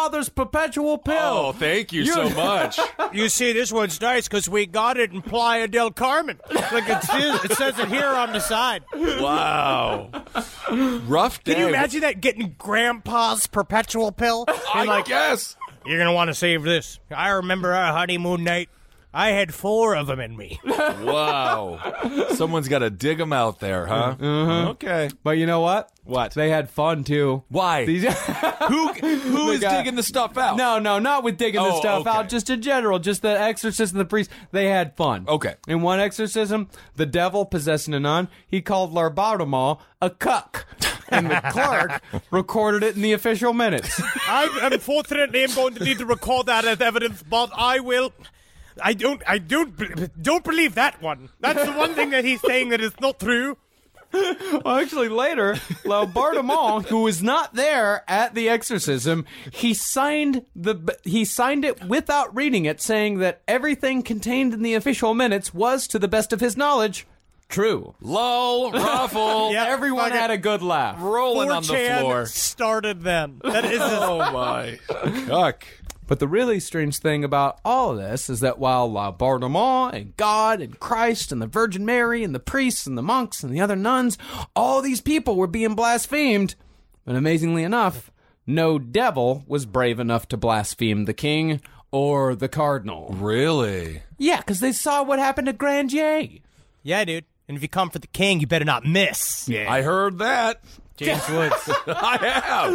grandfather's perpetual pill. Oh, thank you so much. You see, this one's nice because we got it in Playa del Carmen. Like it says, it says it here on the side. Wow. Rough day. Can you imagine that getting Grandpa's perpetual pill? I like, guess. you're gonna want to save this. I remember our honeymoon night. I had four of them in me. Wow. Someone's got to dig them out there, huh? Mm-hmm. Okay. But you know what? What? They had fun too. Why? These- Who who The is guy- digging the stuff out? No, no, not with digging the Oh, stuff okay. out. Just in general, just the exorcist and the priest. They had fun. Okay. In one exorcism, the devil possessing a nun, he called Laubardemont a cuck, and the clerk recorded it in the official minutes. I unfortunately am going to need to record that as evidence, but I will. I don't. I don't. Don't believe that one. That's the one thing that he's saying that is not true. Well, actually, later, Laubardemont, who was not there at the exorcism, he signed the he signed it without reading it, saying that everything contained in the official minutes was, to the best of his knowledge, true. Lol, ruffle, Yeah, Everyone had a good laugh. rolling on the floor. started then. That is. Oh my. Cuck. But the really strange thing about all of this is that while Laubardemont and God and Christ and the Virgin Mary and the priests and the monks and the other nuns, all these people were being blasphemed. But amazingly enough, no devil was brave enough to blaspheme the king or the cardinal. Really? Yeah, because they saw what happened to Grandier. yeah, dude. And if you come for the king, you better not miss. Yeah. I heard that. James Woods. I have.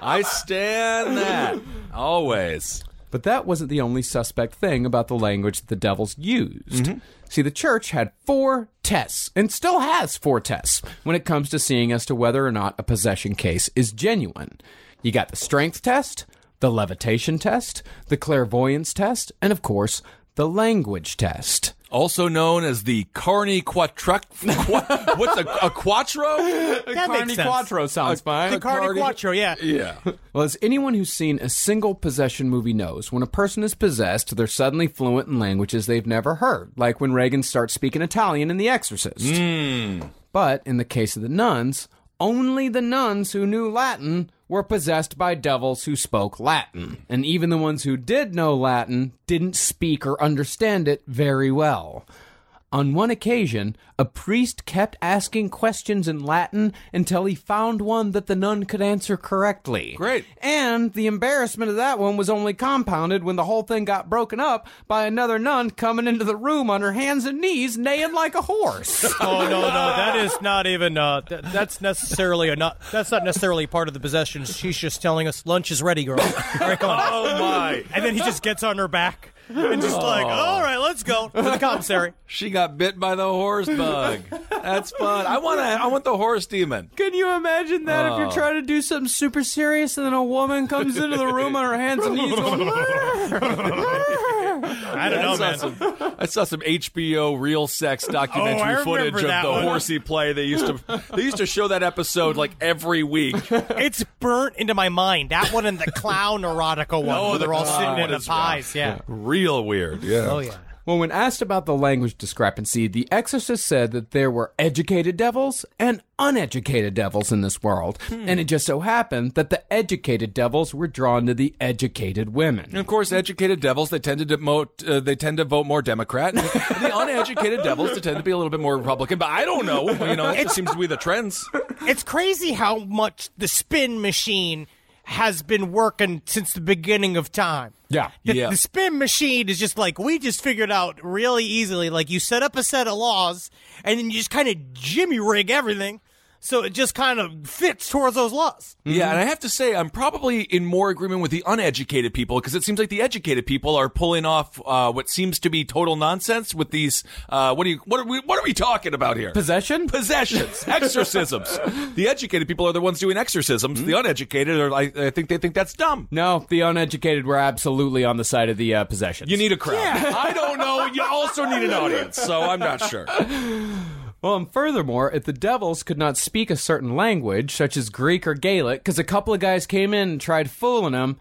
I stand that. Always. But that wasn't the only suspect thing about the language that the devils used. Mm-hmm. See, the church had four tests, and still has four tests, when it comes to seeing as to whether or not a possession case is genuine. You got the strength test, the levitation test, the clairvoyance test, and of course, the language test. Also known as the Carney Quattro. Qua- what's a, a Quattro? That makes sense. Quattro sounds fine. The Cardi Quattro, yeah. Yeah. Well, as anyone who's seen a single possession movie knows, when a person is possessed, they're suddenly fluent in languages they've never heard, like when Regan starts speaking Italian in The Exorcist. Hmm. But in the case of the nuns, only the nuns who knew Latin were possessed by devils who spoke Latin. And even the ones who did know Latin didn't speak or understand it very well. On one occasion, a priest kept asking questions in Latin until he found one that the nun could answer correctly. Great. And the embarrassment of that one was only compounded when the whole thing got broken up by another nun coming into the room on her hands and knees, neighing like a horse. Oh no, no, that is not even. Uh, th- that's necessarily a not. That's not necessarily part of the possessions. She's just telling us lunch is ready, girl. All right, come on. Oh my! And then he just gets on her back and just like, all right, let's go to the commissary. She got bit by the horse bug. That's fun. I want to. I want the horse demon. Can you imagine that if you're trying to do something super serious and then a woman comes into the room on her hands and knees going, I don't know, man. some, I saw some HBO real sex oh, documentary Oh, footage of the one. horsey play. They used to they used to show that episode like every week. It's burnt into my mind. That one and the clown erotica one, Oh, where the they're all sitting in the pies. Yeah. Real weird. Yeah. Oh yeah. Well, when asked about the language discrepancy, the exorcist said that there were educated devils and uneducated devils in this world. And it just so happened that the educated devils were drawn to the educated women. And of course, educated devils they tend to demote, uh, they tend to vote more Democrat. The uneducated devils they tend to be a little bit more Republican. But I don't know. You know, it seems to be the trends. It's crazy how much the spin machine has been working since the beginning of time. Yeah. The, Yeah. the spin machine is just like we just figured out really easily. Like you set up a set of laws, and then you just kind of jimmy rig everything, so it just kind of fits towards those laws. Yeah, and I have to say, I'm probably in more agreement with the uneducated people because it seems like the educated people are pulling off uh, what seems to be total nonsense with these. Uh, what do you? What are we? What are we talking about here? Possession? Possessions, exorcisms. the educated people are the ones doing exorcisms. The uneducated are. I, I think they think that's dumb. No, the uneducated were absolutely on the side of the uh, possessions. You need a crowd. Yeah. I don't know. You also need an audience, so I'm not sure. Well, and furthermore, if the devils could not speak a certain language, such as Greek or Gaelic, because a couple of guys came in and tried fooling them,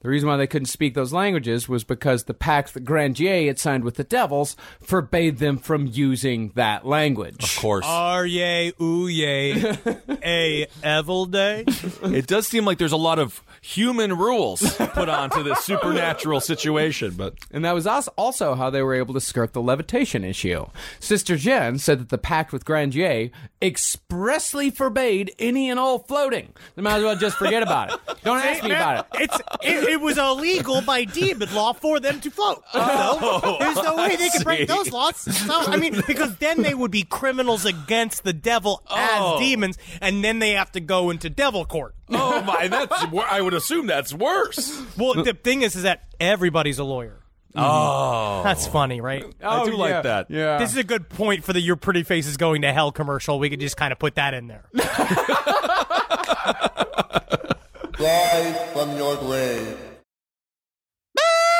the reason why they couldn't speak those languages was because the pact that Grandier had signed with the devils forbade them from using that language. Of course. Are ye, ooh yay, a evil day? It does seem like there's a lot of human rules put onto this supernatural situation, but And that was also how they were able to skirt the levitation issue. Sister Jeanne said that the pact with Grandier expressly forbade any and all floating. They might as well just forget about it. Don't ask me about it. It's it, it was illegal by demon law for them to float. So oh, there's no way they could break those laws. So I mean, because then they would be criminals against the devil Oh. as demons, and then they have to go into devil court. oh my, that's wor- I would assume that's worse. Well, the thing is, is that everybody's a lawyer. Oh, That's funny, right? I do oh, like yeah. that. Yeah. This is a good point for the "Your Pretty Face is Going to Hell" commercial. We could just kind of put that in there. Rise from your grave.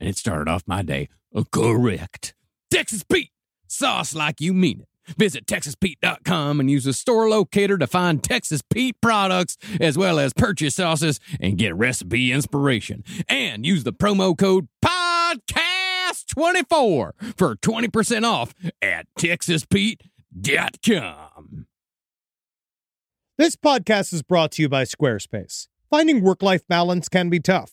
And it started off my day uh, correct. Texas Pete, sauce like you mean it. Visit TexasPete.com and use the store locator to find Texas Pete products as well as purchase sauces and get recipe inspiration. And use the promo code PODCAST24 for 20% off at TexasPete.com. This podcast is brought to you by Squarespace. Finding work life balance can be tough,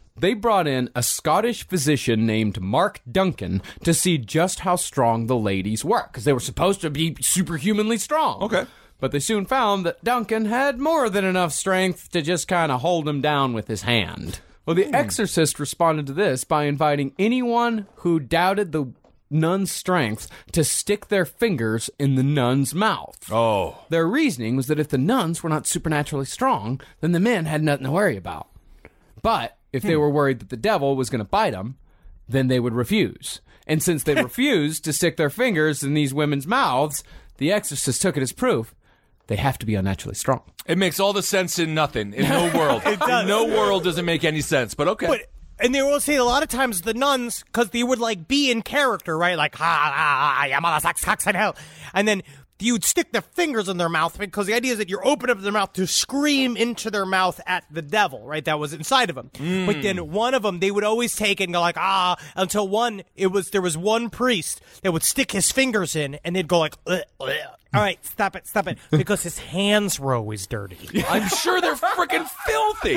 they brought in a Scottish physician named Mark Duncan to see just how strong the ladies were, because they were supposed to be superhumanly strong. Okay. But they soon found that Duncan had more than enough strength to just kind of hold them down with his hand. Well, the hmm. exorcist responded to this by inviting anyone who doubted the nun's strength to stick their fingers in the nun's mouth. Oh. Their reasoning was that if the nuns were not supernaturally strong, then the men had nothing to worry about. But if they hmm. were worried that the devil was going to bite them, then they would refuse. And since they refused to stick their fingers in these women's mouths, the exorcist took it as proof they have to be unnaturally strong. It makes all the sense in nothing. In no world. It does. In no world does it make any sense. But okay. But and they will say a lot of times the nuns because they would like be in character, right? Like ha ha ha, I'm on a sax sax in hell, and then you'd stick their fingers in their mouth because the idea is that you're opening up their mouth to scream into their mouth at the devil, right? That was inside of them. But then one of them they would always take and go like ah until one it was there was one priest that would stick his fingers in and they'd go like. "Ugh, ugh." All right, stop it, stop it, because his hands were always dirty. I'm sure they're freaking filthy.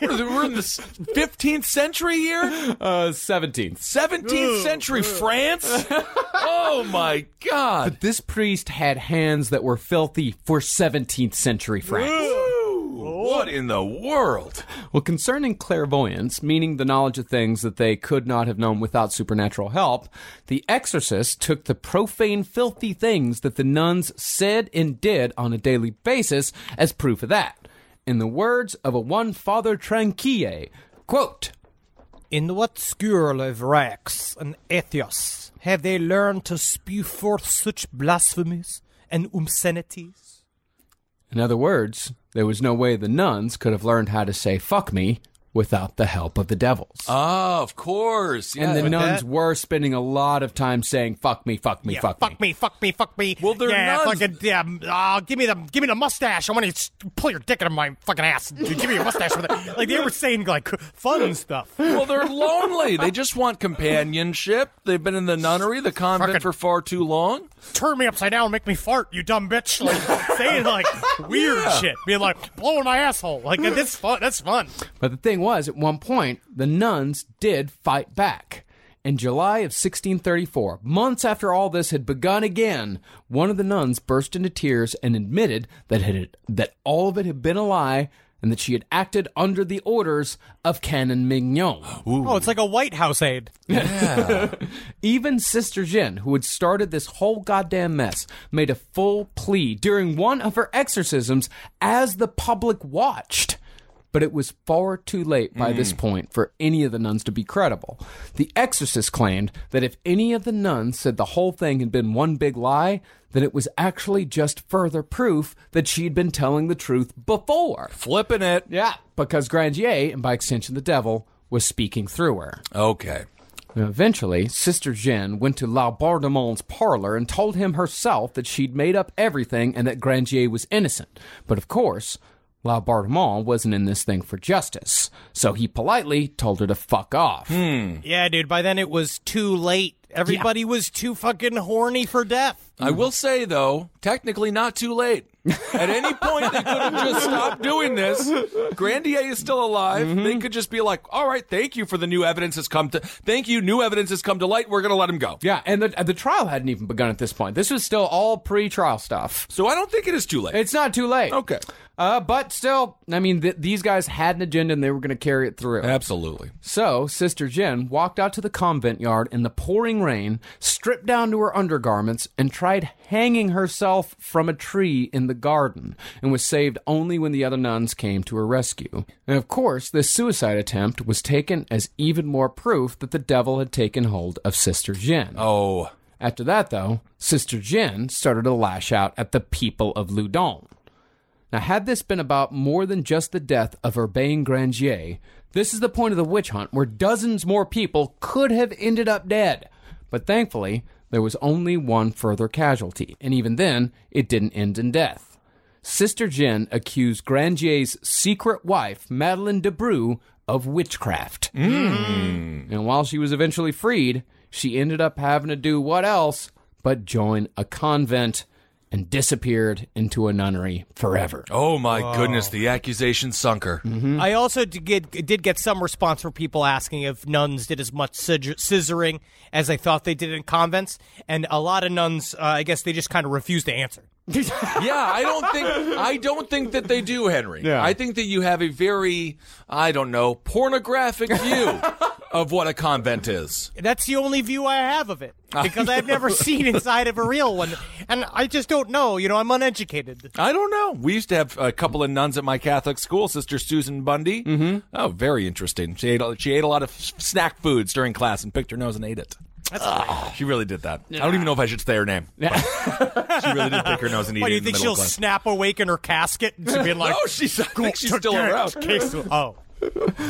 We're in the 15th century here? Uh, 17th. 17th century France? Oh my God. But this priest had hands that were filthy for 17th century France. What in the world? Well, concerning clairvoyance, meaning the knowledge of things that they could not have known without supernatural help, the exorcist took the profane, filthy things that the nuns said and did on a daily basis as proof of that. In the words of a one Father Tranquille, quote, In what school of Rex and Atheos have they learned to spew forth such blasphemies and obscenities? In other words, there was no way the nuns could have learned how to say fuck me without the help of the devils. Oh, of course. Yeah. and the nuns that- were spending a lot of time saying "fuck me, fuck me, Yeah, fuck, fuck me, fuck me, fuck me. Well, they're yeah, nuns. fucking yeah. Uh, give me the give me the mustache. I want to pull your dick into my fucking ass. Dude, give me your mustache with it. Like they were saying like fun stuff. well, they're lonely. They just want companionship. They've been in the nunnery, the convent Fucking- for far too long. Turn me upside down, and make me fart, you dumb bitch. Like saying like weird Yeah. shit, being like blowing my asshole. Like that's fun. That's fun. But the thing was, at one point, the nuns did fight back. In July of 1634, months after all this had begun again, one of the nuns burst into tears and admitted that it had, that all of it had been a lie and that she had acted under the orders of Canon Mignon. Oh, it's like a White House aide. Yeah. Even Sister Jen, who had started this whole goddamn mess, made a full plea during one of her exorcisms as the public watched. But it was far too late by this mm. point for any of the nuns to be credible. The exorcist claimed that if any of the nuns said the whole thing had been one big lie, then it was actually just further proof that she'd been telling the truth before. Flipping it. Yeah, because Grandier, and by extension the devil, was speaking through her. Okay. Eventually, Sister Jeanne went to Laubardemont parlor and told him herself that she'd made up everything and that Grandier was innocent. But of course, Laubardemont wasn't in this thing for justice, so he politely told her to fuck off. Hmm. Yeah, dude. By then it was too late. Everybody was too fucking horny for death. I will say though, technically not too late. At any point, they could have just stopped doing this. Grandier is still alive. Mm-hmm. They could just be like, "All right, thank you for the new evidence has come to. Thank you, new evidence has come to light. We're going to let him go." Yeah, and the the trial hadn't even begun at this point. This was still all pre-trial stuff. So I don't think it is too late. It's not too late. Okay. Uh, but still, I mean, th- these guys had an agenda and they were going to carry it through. Absolutely. So, Sister Jen walked out to the convent yard in the pouring rain, stripped down to her undergarments, and tried hanging herself from a tree in the garden, and was saved only when the other nuns came to her rescue. And of course, this suicide attempt was taken as even more proof that the devil had taken hold of Sister Jin. Oh, After that, though, Sister Jin started to lash out at the people of Loudun. Now, had this been about more than just the death of Urbain Grandier, this is the point of the witch hunt where dozens more people could have ended up dead. But thankfully, there was only one further casualty, and even then, it didn't end in death. Sister Jen accused Grandier's secret wife, Madeleine Debrue, of witchcraft. Mm. And while she was eventually freed, she ended up having to do what else but join a convent and disappeared into a nunnery forever. oh my goodness! The accusation sunk her. I also did get, did get some response from people asking if nuns did as much scissoring as they thought they did in convents, and a lot of nuns, uh, I guess, they just kind of refused to answer. yeah, I don't think I don't think that they do, Henry. Yeah. I think that you have a very I don't know pornographic view of what a convent is. That's the only view I have of it because I've never seen inside of a real one, and I just don't know. You know, I'm uneducated. I don't know. We used to have a couple of nuns at my Catholic school. Sister Susan Bundy. Mm-hmm. Oh, very interesting. She ate a- she ate a lot of snack foods during class and picked her nose and ate it. She really did that. I don't even know if I should say her name. she really did pick her nose and eat it do you think she'll snap awake in her casket and she'll be like, no, she's. I think she's still around. oh.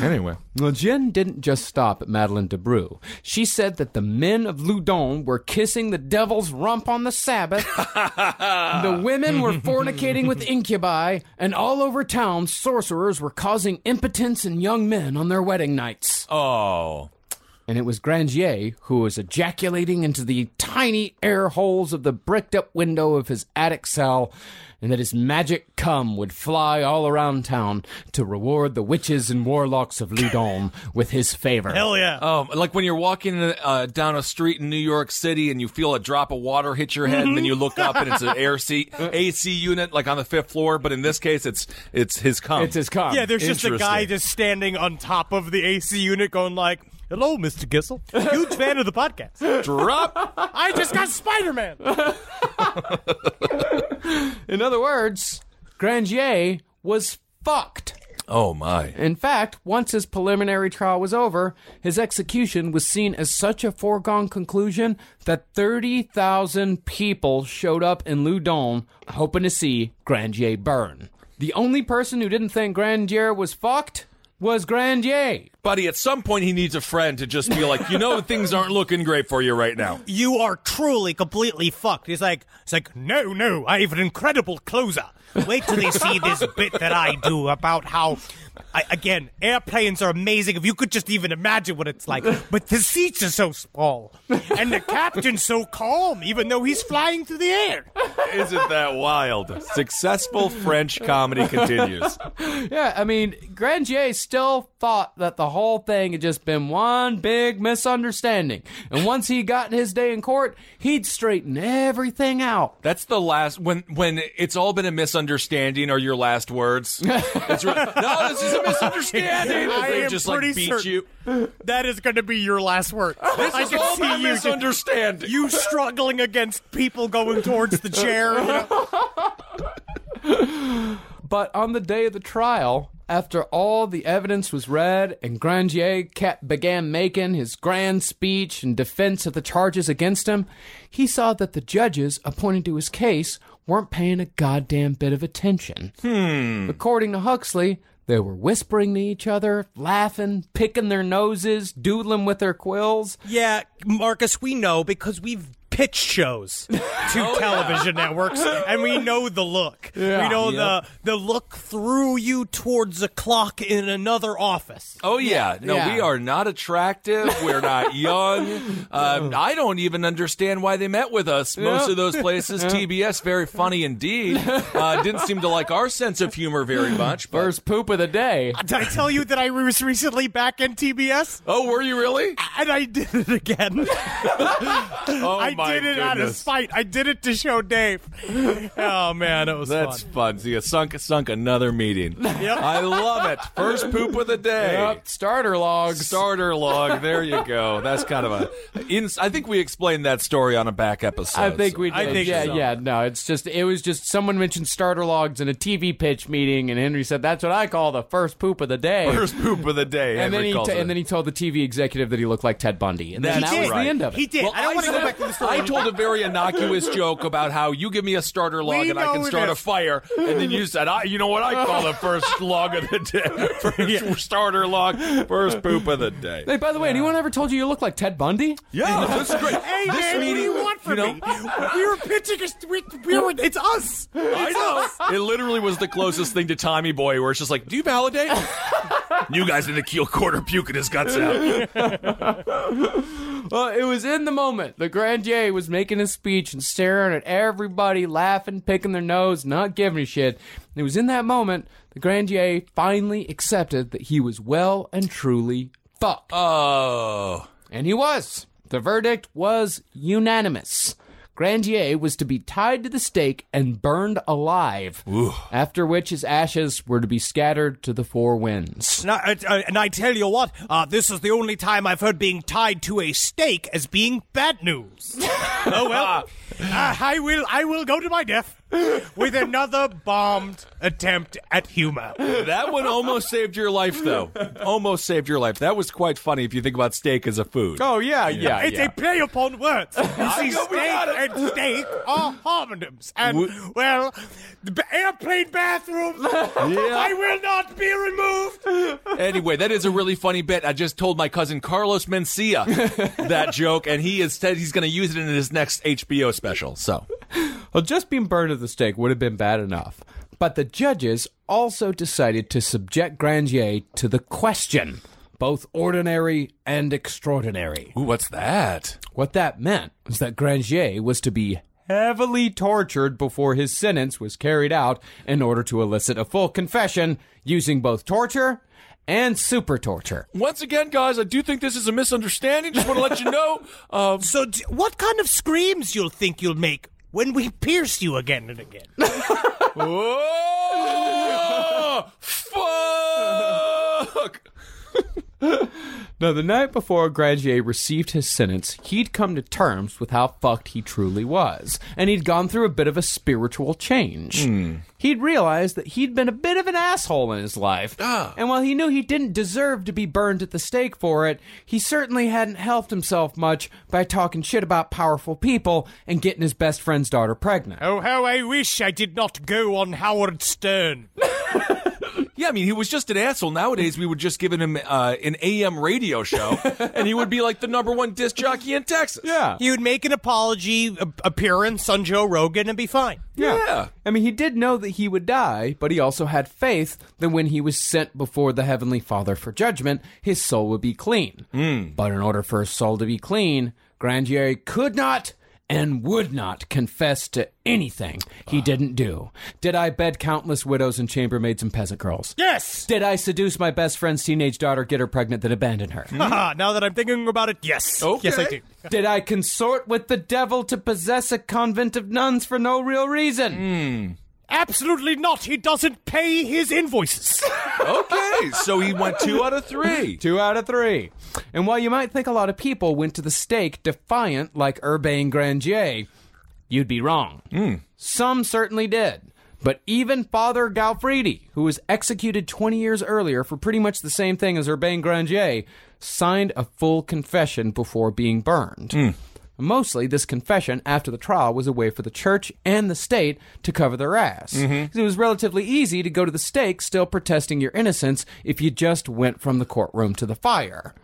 Anyway, Well, Jen didn't just stop at Madeleine Debrue. She said that the men of Loudun were kissing the devil's rump on the Sabbath. the women were fornicating with incubi, and all over town, sorcerers were causing impotence in young men on their wedding nights. oh, And it was Grandier who was ejaculating into the tiny air holes of the bricked up window of his attic cell, and that his magic cum would fly all around town to reward the witches and warlocks of Loudun with his favor. Hell yeah. Um, like when you're walking uh, down a street in New York City and you feel a drop of water hit your head, and then you look up and it's an air seat, AC unit, like on the fifth floor. But in this case, it's it's his cum. It's his cum. Yeah, there's just a guy just standing on top of the AC unit going like, Hello, Mr. Gissel. Huge fan of the podcast. drop. I just got Spider-Man. In other words, Grandier was fucked. Oh my! In fact, once his preliminary trial was over, his execution was seen as such a foregone conclusion that 30,000 people showed up in Loudun hoping to see Grandier burn. The only person who didn't think Grandier was fucked was Grandier. Buddy, at some point he needs a friend to just be like, you know, things aren't looking great for you right now. You are truly completely fucked. He's like, it's like, no, no, I have an incredible closer. Wait till they see this bit that I do about how, I, again, airplanes are amazing. If you could just even imagine what it's like. But the seats are so small, and the captain's so calm, even though he's flying through the air. Isn't that wild? Successful French comedy continues. Yeah, I mean, Grandier still thought that the whole thing had just been one big misunderstanding. And once he got his day in court, he'd straighten everything out. That's the last when when it's all been a misunderstanding are your last words. It's re- no, this is a misunderstanding. I they am just like beat certain you. that is going to be your last word. This I is can all see been you. misunderstanding. You struggling against people going towards the chair. you know? But on the day of the trial, after all the evidence was read and Grandier kept, began making his grand speech in defense of the charges against him, he saw that the judges appointed to his case weren't paying a goddamn bit of attention. Hmm. According to Huxley, they were whispering to each other, laughing, picking their noses, doodling with their quills. Yeah, Marcus, we know because we've pitched shows to television networks, and we know the look. Yeah. we know Yep. the the look through you towards a clock in another office. Oh yeah, no, Yeah. we are not attractive. We're not young. Uh, I don't even understand why they met with us. Most Yeah. of those places, TBS, very funny indeed. Uh, didn't seem to like our sense of humor very much. But, First poop of the day. Did I tell you that I was recently back in TBS? oh, were you really? And I did it again. Oh I my did it out of spite. I did it to show Dave. Oh man, it was That's fun. fun. So you sunk sunk another meeting. Yep. I love it. First poop of the day. Yep, starter log. Starter log. There you go. That's kind of a. In, I think we explained that story on a back episode. I think we did. I think yeah, so. yeah. No, it's just it was just someone mentioned starter logs in a TV pitch meeting, and Henry said that's what I call the first poop of the day. First poop of the day. and then he t- and then he told the TV executive that he looked like Ted Bundy, and then That's that was right. the end of it. He did. Well, I don't want to go back to the story. I told a very innocuous joke about how you give me a starter log We and I can it start a fire, and then you said, I, "You know what I call the first log of the day, first starter log, first poop of the day." Hey, by the way, anyone ever told you you look like Ted Bundy? Yeah, this is great. Hey this man, meeting, what do you want from know, me? We were pitching. A, we, we were, it's us. I know. It literally was the closest thing to Tommy Boy, where it's just like, "Do you validate?" you guys in the keel quarter puking his guts out. Well, it was in the moment. The grandier was making his speech and staring at everybody, laughing, picking their nose, not giving a shit. And it was in that moment the grandier finally accepted that he was well and truly fucked. Oh, And he was. The verdict was unanimous. Grandier was to be tied to the stake and burned alive, after which his ashes were to be scattered to the four winds. And I, uh, and I tell you what, uh, this is the only time I've heard being tied to a stake as being bad news. oh well, uh, I will. I will go to my death with another bombed attempt at humor. that one almost saved your life, though. Almost saved your life. That was quite funny if you think about steak as a food. Oh, yeah, yeah, It's a play upon words. You see, steak and steak are homonyms, and We- well, the airplane bathroom. I will not be removed. Anyway, that is a really funny bit. I just told my cousin Carlos Mencia that joke, and he has said he's going to use it in his next HBO special. So, Well, just being burned at the stake would have been bad enough. But the judges also decided to subject Grandier to the question, both ordinary and extraordinary. ooh, what's that? What that meant was that Grandier was to be heavily tortured before his sentence was carried out in order to elicit a full confession using both torture and super torture. Once again, guys, I do think this is a misunderstanding. Just want to let you know. Um, So, d- what kind of screams you'll think you'll make when we pierce you again and again? oh, fuck! Now, the night before Grandier received his sentence, he'd come to terms with how fucked he truly was, and he'd gone through a bit of a spiritual change. Hmm. He'd realized that he'd been a bit of an asshole in his life, ah. and while he knew he didn't deserve to be burned at the stake for it, he certainly hadn't helped himself much by talking shit about powerful people and getting his best friend's daughter pregnant. oh, how I wish I did not go on Howard Stern. Yeah, I mean, he was just an asshole. Nowadays, we would just give him uh, an AM radio show, and he would be like the number one disc jockey in Texas. Yeah. He would make an apology a- appearance on Joe Rogan and be fine. Yeah. I mean, he did know that he would die, but he also had faith that when he was sent before the Heavenly Father for judgment, his soul would be clean. But in order for his soul to be clean, Grandier could not and would not confess to anything he didn't do. Did I bed countless widows and chambermaids and peasant girls? Yes. Did I seduce my best friend's teenage daughter, get her pregnant, then abandon her? Haha, now that I'm thinking about it, yes. Okay. Yes, I do. Did I consort with the devil to possess a convent of nuns for no real reason? Hmm. Absolutely not. He doesn't pay his invoices. Okay, so he went two out of three. Two out of three. And while you might think a lot of people went to the stake defiant like Urbain Grandier, you'd be wrong. Hmm. Some certainly did. But even Father Gaufridi, who was executed 20 years earlier for pretty much the same thing as Urbain Grandier, signed a full confession before being burned. Hmm. Mostly, this confession after the trial was a way for the church and the state to cover their ass. Mm-hmm. 'Cause It was relatively easy to go to the stake still protesting your innocence if you just went from the courtroom to the fire.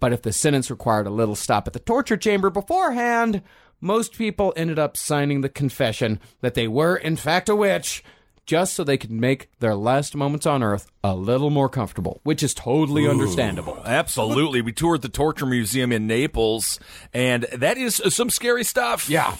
But if the sentence required a little stop at the torture chamber beforehand, most people ended up signing the confession that they were, in fact, a witch, just so they could make their last moments on Earth a little more comfortable, which is totally understandable. Absolutely. We toured the Torture Museum in Naples, and that is uh, some scary stuff. Yeah.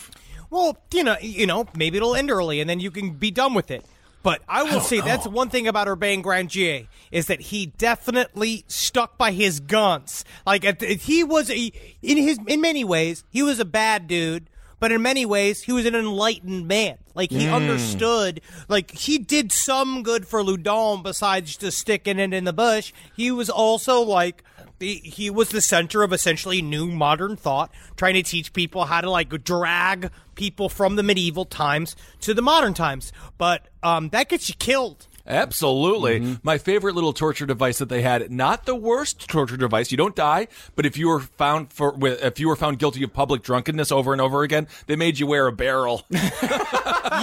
Well, you know, you know, maybe it'll end early, and then you can be done with it. But I will say that's one thing about Urbain Grandier is that he definitely stuck by his guns. Like at the- he was a, in his in many ways he was a bad dude, but in many ways he was an enlightened man. Like he understood. Like he did some good for Loudun besides just sticking it in the bush. He was also like. the- He was the center of essentially new modern thought, trying to teach people how to like drag people from the medieval times to the modern times. But um, that gets you killed. Absolutely. Mm-hmm. My favorite little torture device that they had, not the worst torture device. You don't die, but if you were found for if you were found guilty of public drunkenness over and over again, they made you wear a barrel.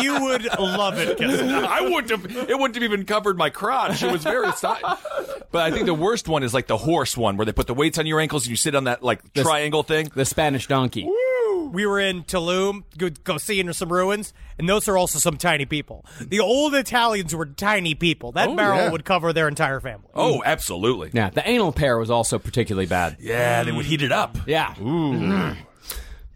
You would love it. I wouldn't have it wouldn't have even covered my crotch. It was very si- But I think the worst one is like the horse one where they put the weights on your ankles and you sit on that like triangle thing. The Spanish donkey. We were in Tulum, go, go seeing some ruins, and those are also some tiny people. The old Italians were tiny people. That Oh, barrel yeah. would cover their entire family. Oh, absolutely. Yeah, the anal pair was also particularly bad. Yeah, they would heat it up. Yeah.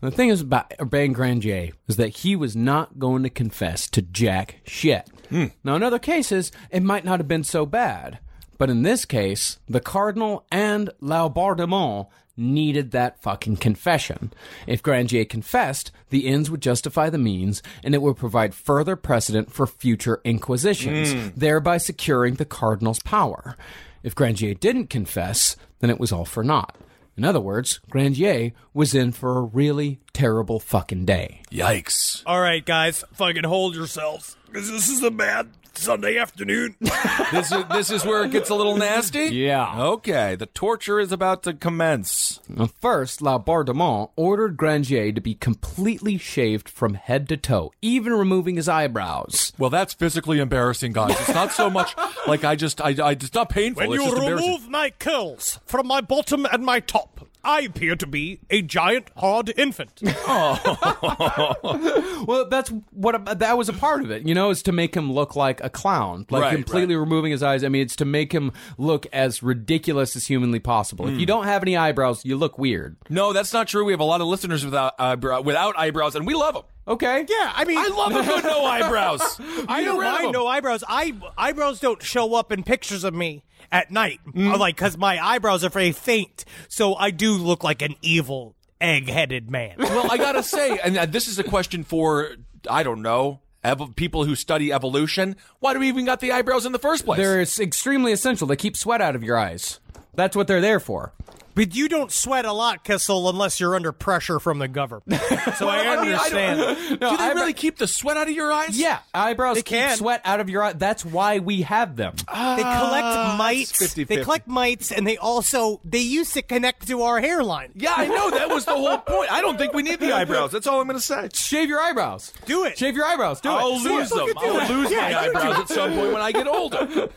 The thing is about Urbain Grandier is that he was not going to confess to jack shit. Hmm. Now, in other cases, it might not have been so bad. But in this case, the Cardinal and Laubardemont needed that fucking confession. If Grandier confessed, the ends would justify the means, and it would provide further precedent for future inquisitions, hmm. thereby securing the Cardinal's power. If Grandier didn't confess, then it was all for naught. In other words, Grandier was in for a really terrible fucking day. Yikes. All right, guys, fucking hold yourselves. 'cause This is a bad Sunday afternoon. This is this is where it gets a little nasty? Yeah. Okay, the torture is about to commence. Now, First, Laubardemont ordered Grandier to be completely shaved from head to toe, even removing his eyebrows. Well, that's physically embarrassing, guys. It's not so much like I just I, I it's not painful. when it's you just embarrassing. remove my curls from my bottom and my top, I appear to be a giant hard infant. oh. Well, that's what that was a part of it, you know, is to make him look like a clown, like Right, completely removing his eyes. I mean, it's to make him look as ridiculous as humanly possible. If you hmm. don't have any eyebrows, you look weird. No, that's not true. We have a lot of listeners without eyebrow, without eyebrows, and we love them. Okay. yeah, I mean, I love a good no eyebrows. I don't mind no eyebrows. I eyebrows don't show up in pictures of me at night, Mm. Uh, like because my eyebrows are very faint, so I do look like an evil egg-headed man. well, I gotta say, and uh, this is a question for I don't know ev- people who study evolution. Why do we even got the eyebrows in the first place? They're extremely essential. They keep sweat out of your eyes. That's what they're there for. But you don't sweat a lot, Kissel, unless you're under pressure from the government. So I I mean, I understand. don't- they eyebrow- really keep the sweat out of your eyes? Yeah, eyebrows They keep can. sweat out of your eye. That's why we have them. Ah, they collect mites. 50-50. They collect mites, and they also they used to connect to our hairline. Yeah, I know. That was the whole point. I don't think we need the eyebrows. That's all I'm going to say. Shave your eyebrows. Do it. Shave your eyebrows. Do it. I'll it. lose them. I'll lose my eyebrows at some point when I get older.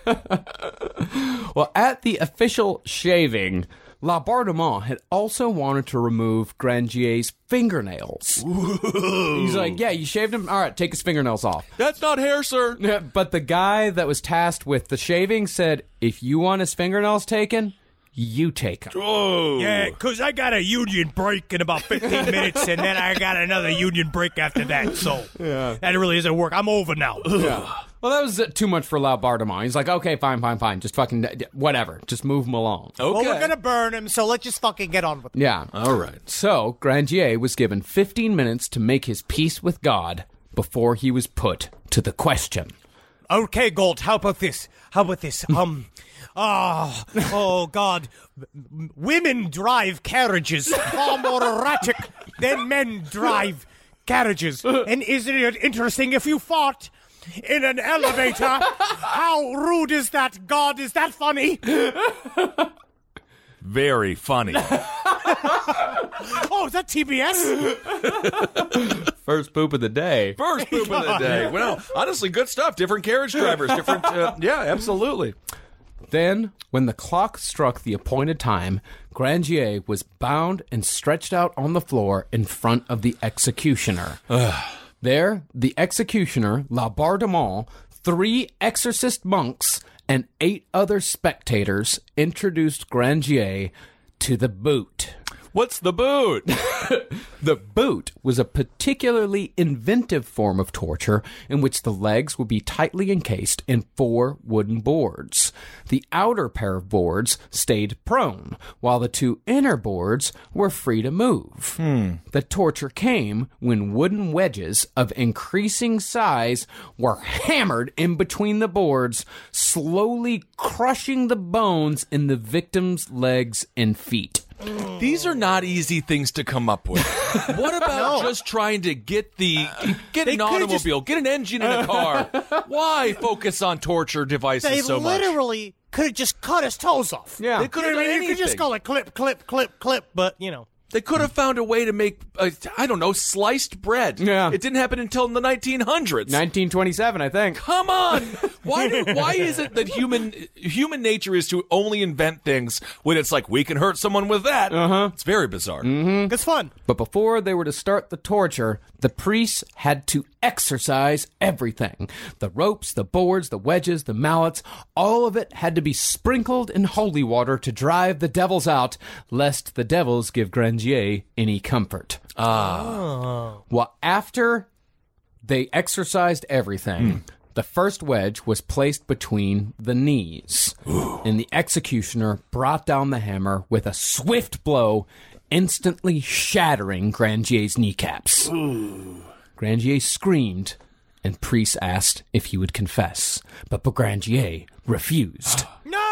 Well, at the official shaving, Laubardemont had also wanted to remove Grandier's fingernails. He's like, yeah, you shaved him? All right, take his fingernails off. That's not hair, sir. Yeah, But the guy that was tasked with the shaving said, if you want his fingernails taken, you take them. Oh. Yeah, because I got a union break in about 15 minutes, and then I got another union break after that. So that really doesn't work. I'm over now. Well, that was too much for Laubardemont. He's like, okay, fine, fine, fine. Just fucking, d- d- whatever. Just move him along. Okay. Well, we're gonna burn him, so let's just fucking get on with it. Yeah. All right. So, Grandier was given 15 minutes to make his peace with God before he was put to the question. Okay, Gold. How about this? How about this? Um. Oh, oh God! Women drive carriages far more erratic than men drive carriages. And isn't it interesting if you fought in an elevator? How rude is that, God? Is that funny? Very funny. Oh, is that TBS? First poop of the day. First poop of the day. Well, honestly, good stuff. Different carriage drivers, different. Uh, yeah, absolutely. Then, when the clock struck the appointed time, Grandier was bound and stretched out on the floor in front of the executioner. There, the executioner, Laubardemont, three exorcist monks, and eight other spectators introduced Grandier to the boot. What's the boot? The boot was a particularly inventive form of torture in which the legs would be tightly encased in four wooden boards. The outer pair of boards stayed prone, while the two inner boards were free to move. Hmm. The torture came when wooden wedges of increasing size were hammered in between the boards, slowly crushing the bones in the victim's legs and feet. These are not easy things to come up with. What about just trying to get the get an automobile, get an engine in a car? Why focus on torture devices They so much? literally could have just cut his toes off. Yeah. They could have know, done you could just anything. go like clip, clip, clip, clip, but you know. They could have found a way to make, uh, I don't know, sliced bread. Yeah. It didn't happen until the 1900s. 1927, I think. Come on! Why do, why is it that human human nature is to only invent things when it's like we can hurt someone with that? Uh huh. It's very bizarre. It's fun. But before they were to start the torture, the priests had to exercise everything the ropes, the boards, the wedges, the mallets, all of it had to be sprinkled in holy water to drive the devils out, lest the devils give Grandier any comfort. Ah. Well, after they exercised everything. The first wedge was placed between the knees, and the executioner brought down the hammer with a swift blow, instantly shattering Grandier's kneecaps. Grandier screamed, and Priest asked if he would confess, but Grandier refused. no!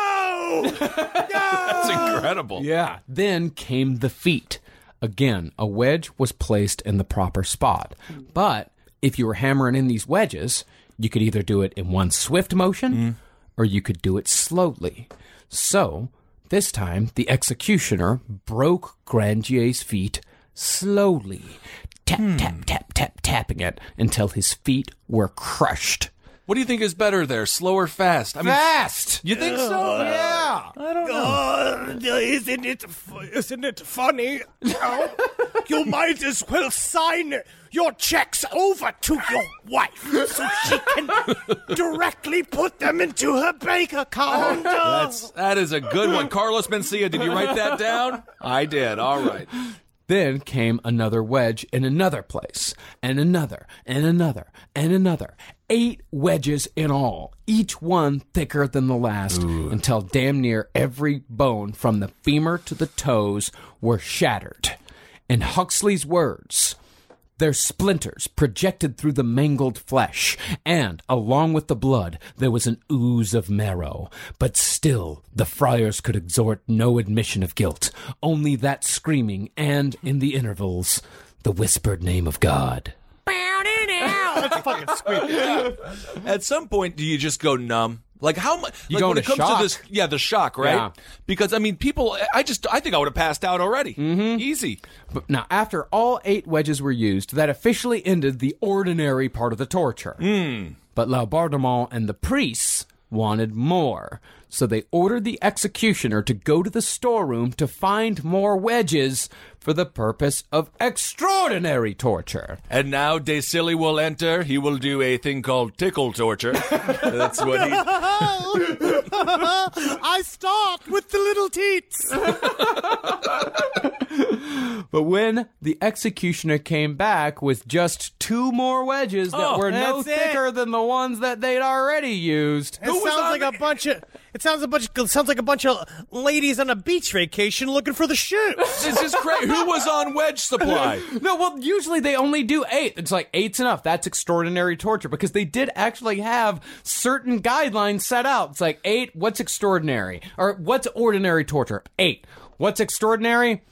No! That's incredible. Yeah. Then came the feet. Again, a wedge was placed in the proper spot. But if you were hammering in these wedges, you could either do it in one swift motion mm. or you could do it slowly. So, this time, the executioner broke Grandier's feet slowly, tap, hmm. tap, tap, tap, tapping it until his feet were crushed. What do you think is better there, slow or fast? I mean, Fast! you think so? Yeah! Uh, isn't it? fu- Isn't it funny? No? you might as well sign your checks over to your wife so she can directly put them into her bank account. That's that is a good one. Carlos Mencia, did you write that down? I did. All right. Then came another wedge in another place, and another, and another, and another. Eight wedges in all, each one thicker than the last, until damn near every bone from the femur to the toes were shattered. In Huxley's words, their splinters projected through the mangled flesh, and along with the blood, there was an ooze of marrow. But still, the friars could exhort no admission of guilt, only that screaming, and, in the intervals, the whispered name of God. That's fucking sweet. At some point, do you just go numb? Like how much? You like go when it comes shock. to this, yeah, the shock, right? Yeah. Because I mean, people. I just, I think I would have passed out already. Mm-hmm. Easy. But now, after all eight wedges were used, that officially ended the ordinary part of the torture. But Laubardemont and the priests wanted more. So they ordered the executioner to go to the storeroom to find more wedges for the purpose of extraordinary torture. And now De Silly will enter. He will do a thing called tickle torture. That's what he. I start with the little teats. But when the executioner came back with just two more wedges that Oh, were no that's it. thicker than the ones that they'd already used, It sounds like a bunch of. It sounds a bunch. It sounds like a bunch of ladies on a beach vacation looking for the shoes. This is crazy. Who was on wedge supply? No, well, usually they only do eight. It's like eight's enough. That's extraordinary torture because they did actually have certain guidelines set out. It's like eight, what's extraordinary? Or what's ordinary torture? Eight. What's extraordinary?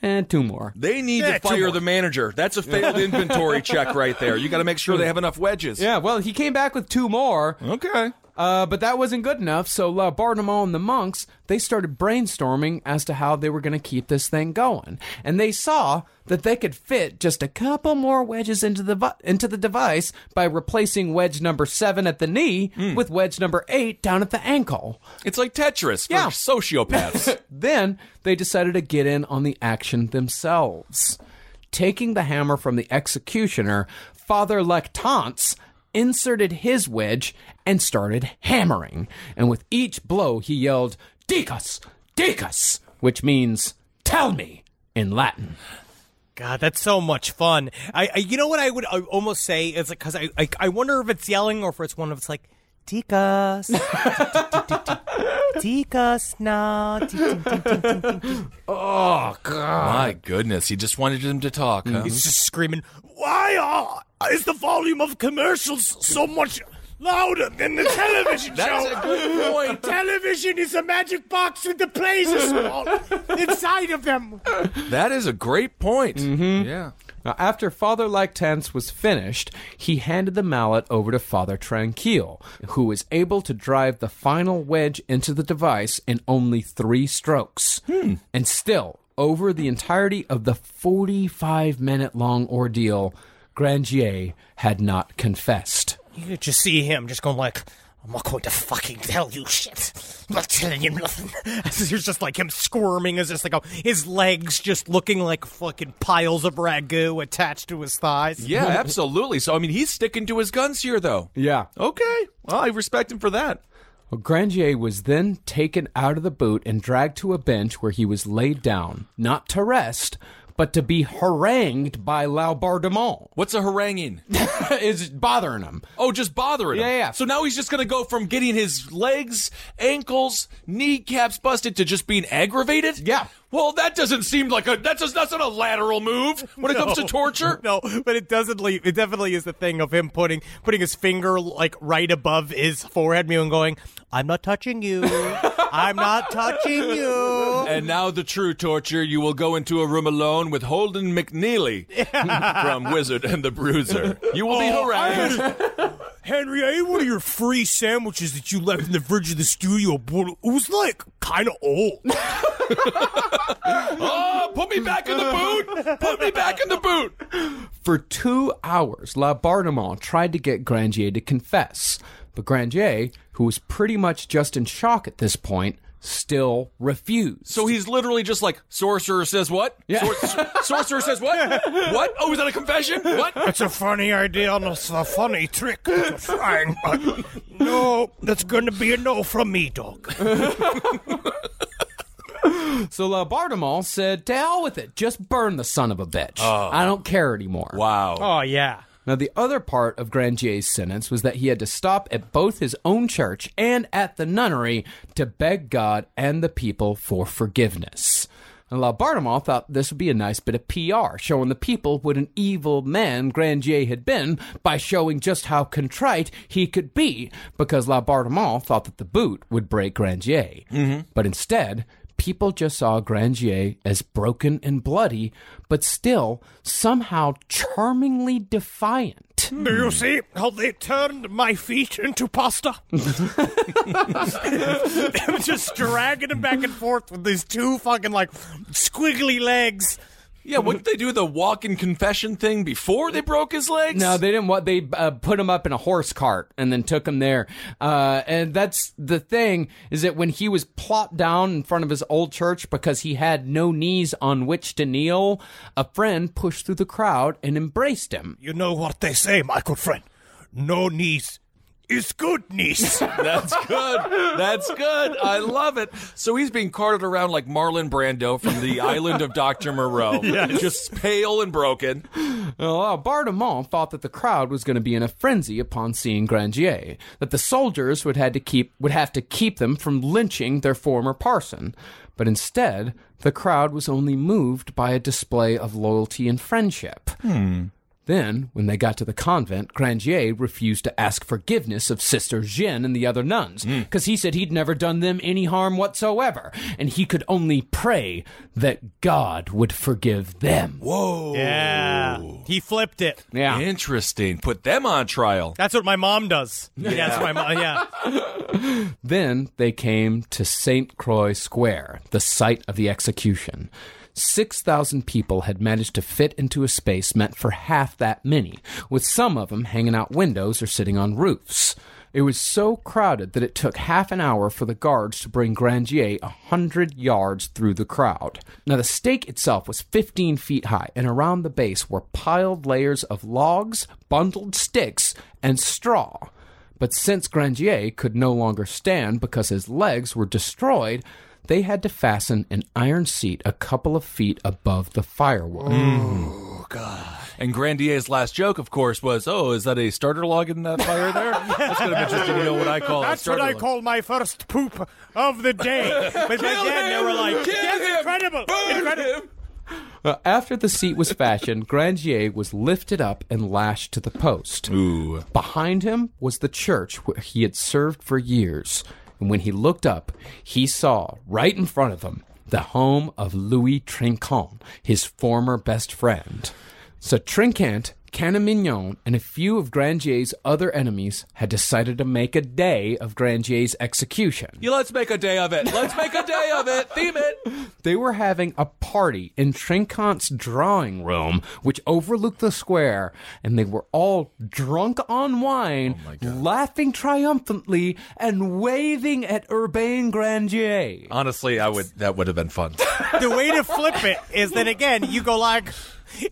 And two more. They need Yeah, to eh, fire the manager. That's a failed inventory check right there. You got to make sure they have enough wedges. Yeah, well, he came back with two more. Okay. Uh, but that wasn't good enough, so Laubardemont and the monks, they started brainstorming as to how they were going to keep this thing going. And they saw that they could fit just a couple more wedges into the vi- into the device by replacing wedge number 7 at the knee with wedge number 8 down at the ankle. It's like Tetris for Yeah. sociopaths. Then they decided to get in on the action themselves. Taking the hammer from the executioner, Father Lactance inserted his wedge and started hammering. And with each blow, he yelled, Dicas! Dicas! Which means, tell me, in Latin. God, that's so much fun. I, I you know what I would uh, almost say is because I, I I wonder if it's yelling or if it's one of it's like Ticas, Ticas now. Oh, God. My goodness, he just wanted him to talk. Huh? He's just screaming. Why uh, is the volume of commercials so much louder than the television That's show? a good point. Television is a magic box with the plays inside of them. That is a great point. Mm-hmm. Yeah. Now, after Father Lactance was finished, he handed the mallet over to Father Tranquille, who was able to drive the final wedge into the device in only three strokes. Hmm. And still, over the entirety of the 45 minute long ordeal, Grandier had not confessed. You could just see him just going like, I'm not going to fucking tell you shit. I'm not telling you nothing. There's just like him squirming as just like a, his legs just looking like fucking piles of ragu attached to his thighs. Yeah, absolutely. So, I mean, he's sticking to his guns here, though. Yeah. Okay. Well, I respect him for that. Well, Grandier was then taken out of the boot and dragged to a bench where he was laid down, not to rest, but to be harangued by Laubardemont. What's a haranguing? is bothering him. Oh, just bothering him. Yeah, yeah. So now he's just going to go from getting his legs, ankles, kneecaps busted to just being aggravated? Yeah. Well, that doesn't seem like a that's just that's not a lateral move when it comes to torture. No, but it doesn't leave. It definitely is the thing of him putting putting his finger like right above his forehead, and going, "I'm not touching you. I'm not touching you." And now the true torture, you will go into a room alone with Holden McNeely from Wizard and the Bruiser. You will be Oh, harangued. Henry, I ate one of your free sandwiches that you left in the fridge of the studio, it was like kind of old. oh, put me back in the boot! Put me back in the boot! For two hours, La Laubardemont tried to get Grandier to confess, but Grandier, who was pretty much just in shock at this point, still refused. So he's literally just like, sorcerer says what? Yeah. Sor- sorcerer says what? What? Oh, is that a confession? What? It's a funny idea and it's a funny trick. It's fine, but no, that's going to be a no from me, dog. So uh, La Laubardemont said, to hell with it, just burn the son of a bitch. Oh. I don't care anymore. Wow. Oh yeah. Now, the other part of Grandier's sentence was that he had to stop at both his own church and at the nunnery to beg God and the people for forgiveness. And La Laubardemont thought this would be a nice bit of PR, showing the people what an evil man Grandier had been by showing just how contrite he could be, because La Laubardemont thought that the boot would break Grandier. Mm-hmm. But instead, people just saw Grandier as broken and bloody, but still somehow charmingly defiant. Hmm. Do you see how they turned my feet into pasta? Just dragging him back and forth with these two fucking like squiggly legs. Yeah, wouldn't they do the walk in confession thing before they broke his legs? No, they didn't. What they uh, put him up in a horse cart and then took him there. Uh, and that's the thing is that when he was plopped down in front of his old church because he had no knees on which to kneel, a friend pushed through the crowd and embraced him. You know what they say, my good friend. No knees is good knees. That's good. That's good. I love it. So he's being carted around like Marlon Brando from the island of Dr. Moreau. Just pale and broken. Well, uh, Bardemont thought that the crowd was going to be in a frenzy upon seeing Grandier, that the soldiers would had to keep would have to keep them from lynching their former parson. But instead, the crowd was only moved by a display of loyalty and friendship. Hmm. Then, when they got to the convent, Grandier refused to ask forgiveness of Sister Jeanne and the other nuns, hmm. because he said he'd never done them any harm whatsoever, and he could only pray that God would forgive them. Whoa. Yeah. He flipped it. Yeah. Interesting. Put them on trial. That's what my mom does. Yeah, that's my mom. Yeah. Then they came to St. Croix Square, the site of the execution. 6,000 people had managed to fit into a space meant for half that many, with some of them hanging out windows or sitting on roofs. It was so crowded that it took half an hour for the guards to bring Grandier a hundred yards through the crowd. Now, the stake itself was 15 feet high, and around the base were piled layers of logs, bundled sticks, and straw. But since Grandier could no longer stand because his legs were destroyed, they had to fasten an iron seat a couple of feet above the firewood. Ooh, God. And Grandier's last joke, of course, was, "Oh, is that a starter log in that fire there?" That's kind of interesting. You know what I call a That's what I log. call my first poop of the day. But again, they were like, "That's incredible, incredible." Uh, after the seat was fashioned, Grandier was lifted up and lashed to the post. Ooh. Behind him was the church where he had served for years. And when he looked up, he saw right in front of him the home of Louis Trinquant, his former best friend. So Trinquant, Canon Mignon, and a few of Grandier's other enemies had decided to make a day of Grandier's execution. Yeah, let's make a day of it. Let's make a day of it. Theme it. They were having a party in Trinquant's drawing room, which overlooked the square, and they were all drunk on wine, oh laughing triumphantly, and waving at Urbain Grandier. Honestly, I would. That would have been fun. The way to flip it is that again, you go like.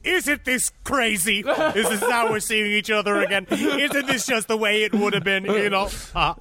Isn't this crazy? Is this how we're seeing each other again? Isn't this just the way it would have been, you know? Uh,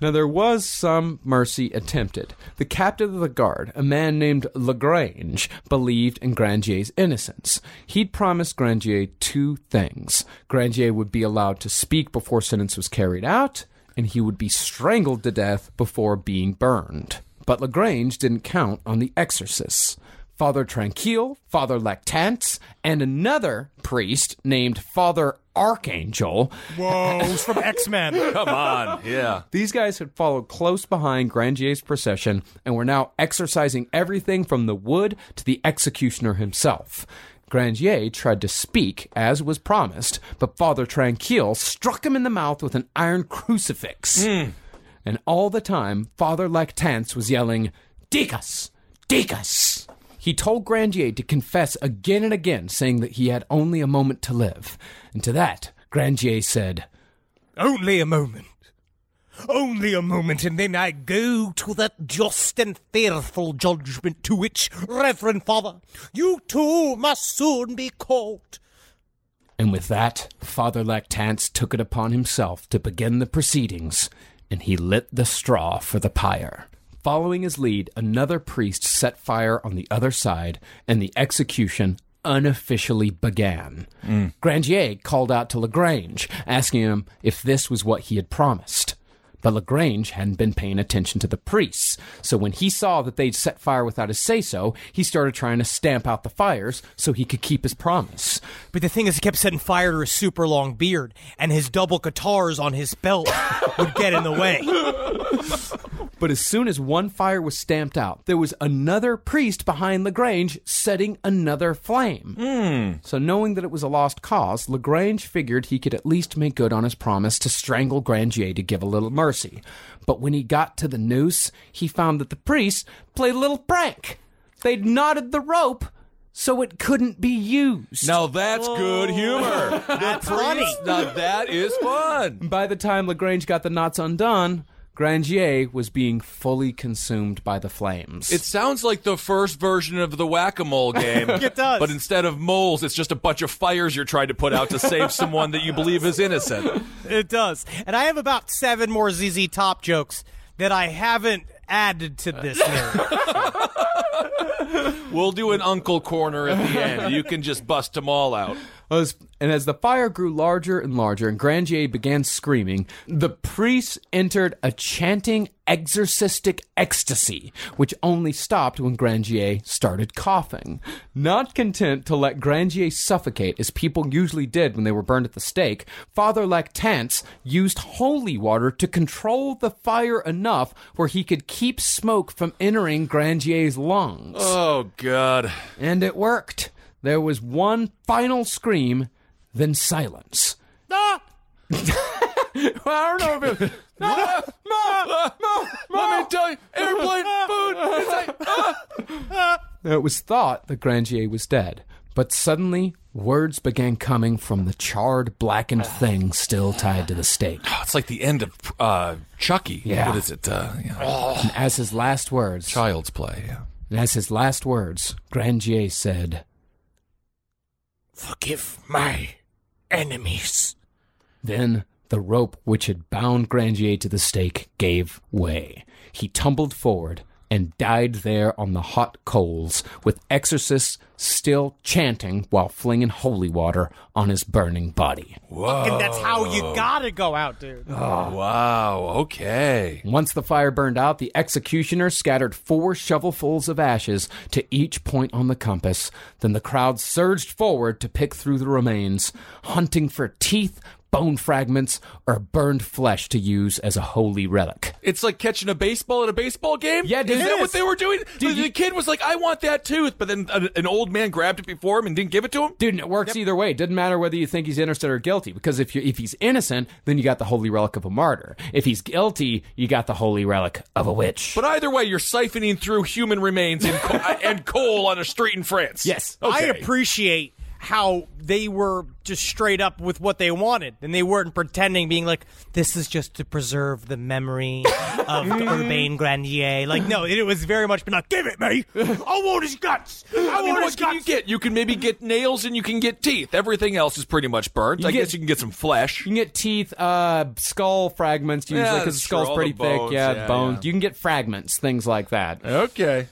Now, there was some mercy attempted. The captain of the guard, a man named Lagrange, believed in Grandier's innocence. He'd promised Grandier two things Grandier would be allowed to speak before sentence was carried out, and he would be strangled to death before being burned. But Lagrange didn't count on the exorcists. Father Tranquille, Father Lactance, and another priest named Father Archangel whoa, who's from X Men? Come on. Yeah. these guys had followed close behind Grandier's procession and were now exercising everything from the wood to the executioner himself. Grandier tried to speak, as was promised, but Father Tranquille struck him in the mouth with an iron crucifix. Hmm. And all the time, Father Lactance was yelling, Dicas! Dicas! He told Grandier to confess again and again, saying that he had only a moment to live. And to that, Grandier said, Only a moment. Only a moment, and then I go to that just and fearful judgment to which, Reverend Father, you too must soon be called. And with that, Father Lactance took it upon himself to begin the proceedings, and he lit the straw for the pyre. Following his lead, another priest set fire on the other side, and the execution unofficially began. Grandier called out to Lagrange, asking him if this was what he had promised. But Lagrange hadn't been paying attention to the priests, so when he saw that they'd set fire without his say so, he started trying to stamp out the fires so he could keep his promise. But the thing is, he kept setting fire to his super long beard, and his double guitars on his belt would get in the way. But as soon as one fire was stamped out, there was another priest behind Lagrange setting another flame. Hmm. So, knowing that it was a lost cause, Lagrange figured he could at least make good on his promise to strangle Grandier to give a little mercy. But when he got to the noose, he found that the priests played a little prank. They'd knotted the rope so it couldn't be used. Now that's good humor. That's funny. Now that is fun. By the time Lagrange got the knots undone, Grandier was being fully consumed by the flames. It sounds like the first version of the whack-a-mole game. It does. But instead of moles, it's just a bunch of fires you're trying to put out to save someone that you believe is innocent. It does. And I have about seven more ZZ Top jokes that I haven't added to this narrative. We'll do an uncle corner at the end. You can just bust them all out. As, and as the fire grew larger and larger and Grandier began screaming, the priests entered a chanting exorcistic ecstasy, which only stopped when Grandier started coughing. Not content to let Grandier suffocate as people usually did when they were burned at the stake, Father Lactance used holy water to control the fire enough where he could keep smoke from entering Grandier's lungs. Oh, God. And it worked. There was one final scream, then silence. Ah! I don't know if it. Ma, ma, ma, Let me tell you, airplane food. It's like, ah. It was thought that Grandier was dead, but suddenly words began coming from the charred, blackened thing still tied to the stake. It's like the end of uh, Chucky. Yeah. What is it? Uh, yeah. And as his last words, Child's play. Yeah. as his last words, Grandier said, Forgive my enemies. Then the rope which had bound Grandier to the stake gave way. He tumbled forward and died there on the hot coals, with exorcists still chanting while flinging holy water on his burning body. Fucking that's how you gotta go out, dude. Oh, wow. Okay. Once the fire burned out, the executioner scattered four shovelfuls of ashes to each point on the compass. Then the crowd surged forward to pick through the remains, hunting for teeth, bone fragments, or burned flesh to use as a holy relic. It's like catching a baseball at a baseball game. Yeah, dude, is it that is. what they were doing? the, the kid was like, "I want that tooth," but then a, an old man grabbed it before him and didn't give it to him. Dude, and it works either way. It doesn't matter whether you think he's innocent or guilty, because if you if he's innocent, then you got the holy relic of a martyr. If he's guilty, you got the holy relic of a witch. But either way, you're siphoning through human remains and, co- and coal on a street in France. Yes. I appreciate how they were just straight up with what they wanted, and they weren't pretending, being like, "This is just to preserve the memory of Urbain Grandier." Like, no, it was very much been like, "Give it me! I want his guts! I, I mean, want what his can you get? You can maybe get nails and you can get teeth. Everything else is pretty much burnt. You I get- guess you can get some flesh. You can get teeth, uh, skull fragments usually Yeah, because the that's true. skull's pretty the thick. bones, yeah, yeah, bones. yeah. You can get fragments, things like that. Okay.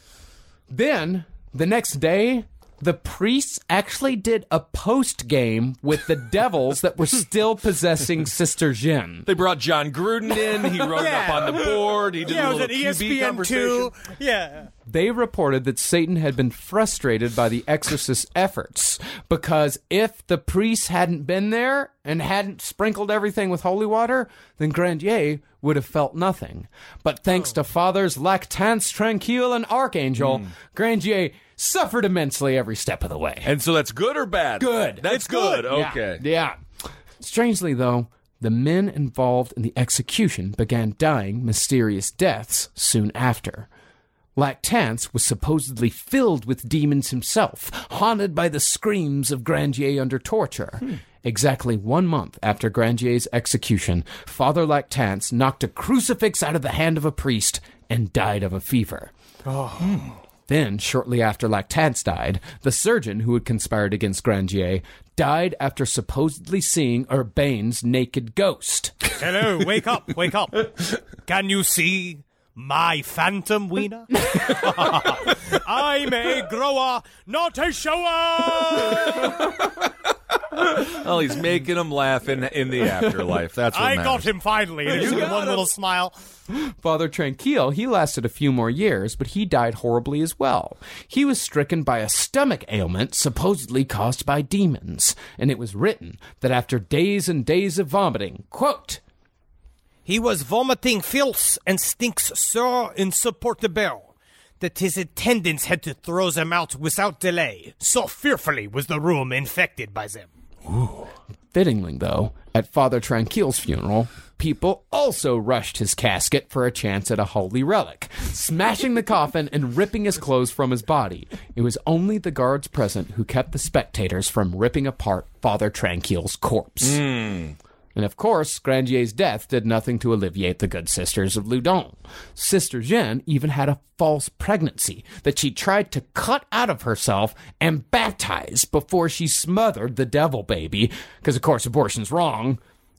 Then the next day, the priests actually did a post game with the devils that were still possessing Sister Jeanne. They brought John Gruden in. He wrote it up on the board. He did yeah, a it was little at QB ESPN conversation. two. Yeah, They reported that Satan had been frustrated by the exorcist's efforts because if the priests hadn't been there and hadn't sprinkled everything with holy water, then Grandier would have felt nothing. But thanks oh. to Fathers Lactance, Tranquille, and Archangel, hmm. Grandier suffered immensely every step of the way. And so that's good or bad? Good. That's It's good. good. Yeah. Okay. Yeah. Strangely, though, the men involved in the execution began dying mysterious deaths soon after. Lactance was supposedly filled with demons himself, haunted by the screams of Grandier under torture. Hmm. Exactly one month after Grandier's execution, Father Lactance knocked a crucifix out of the hand of a priest and died of a fever. Oh. Hmm. Then, shortly after Lactance died, the surgeon who had conspired against Grandier died after supposedly seeing Urbain's naked ghost. hello, wake up, wake up! Can you see my phantom wiener? I'm a grower, not a shower. Well, he's making him laugh in, in the afterlife. That's what I matters. got him finally. There's one little smile. Father Tranquille, he lasted a few more years, but he died horribly as well. He was stricken by a stomach ailment supposedly caused by demons, and it was written that after days and days of vomiting, quote, He was vomiting filth and stinks so insupportable that his attendants had to throw them out without delay. So fearfully was the room infected by them. Fittingly, though, at Father Tranquille's funeral, people also rushed his casket for a chance at a holy relic, smashing the coffin and ripping his clothes from his body. It was only the guards present who kept the spectators from ripping apart Father Tranquille's corpse. Hmm. And of course, Grandier's death did nothing to alleviate the good sisters of Loudun. Sister Jeanne even had a false pregnancy that she tried to cut out of herself and baptize before she smothered the devil baby, because of course abortion's wrong.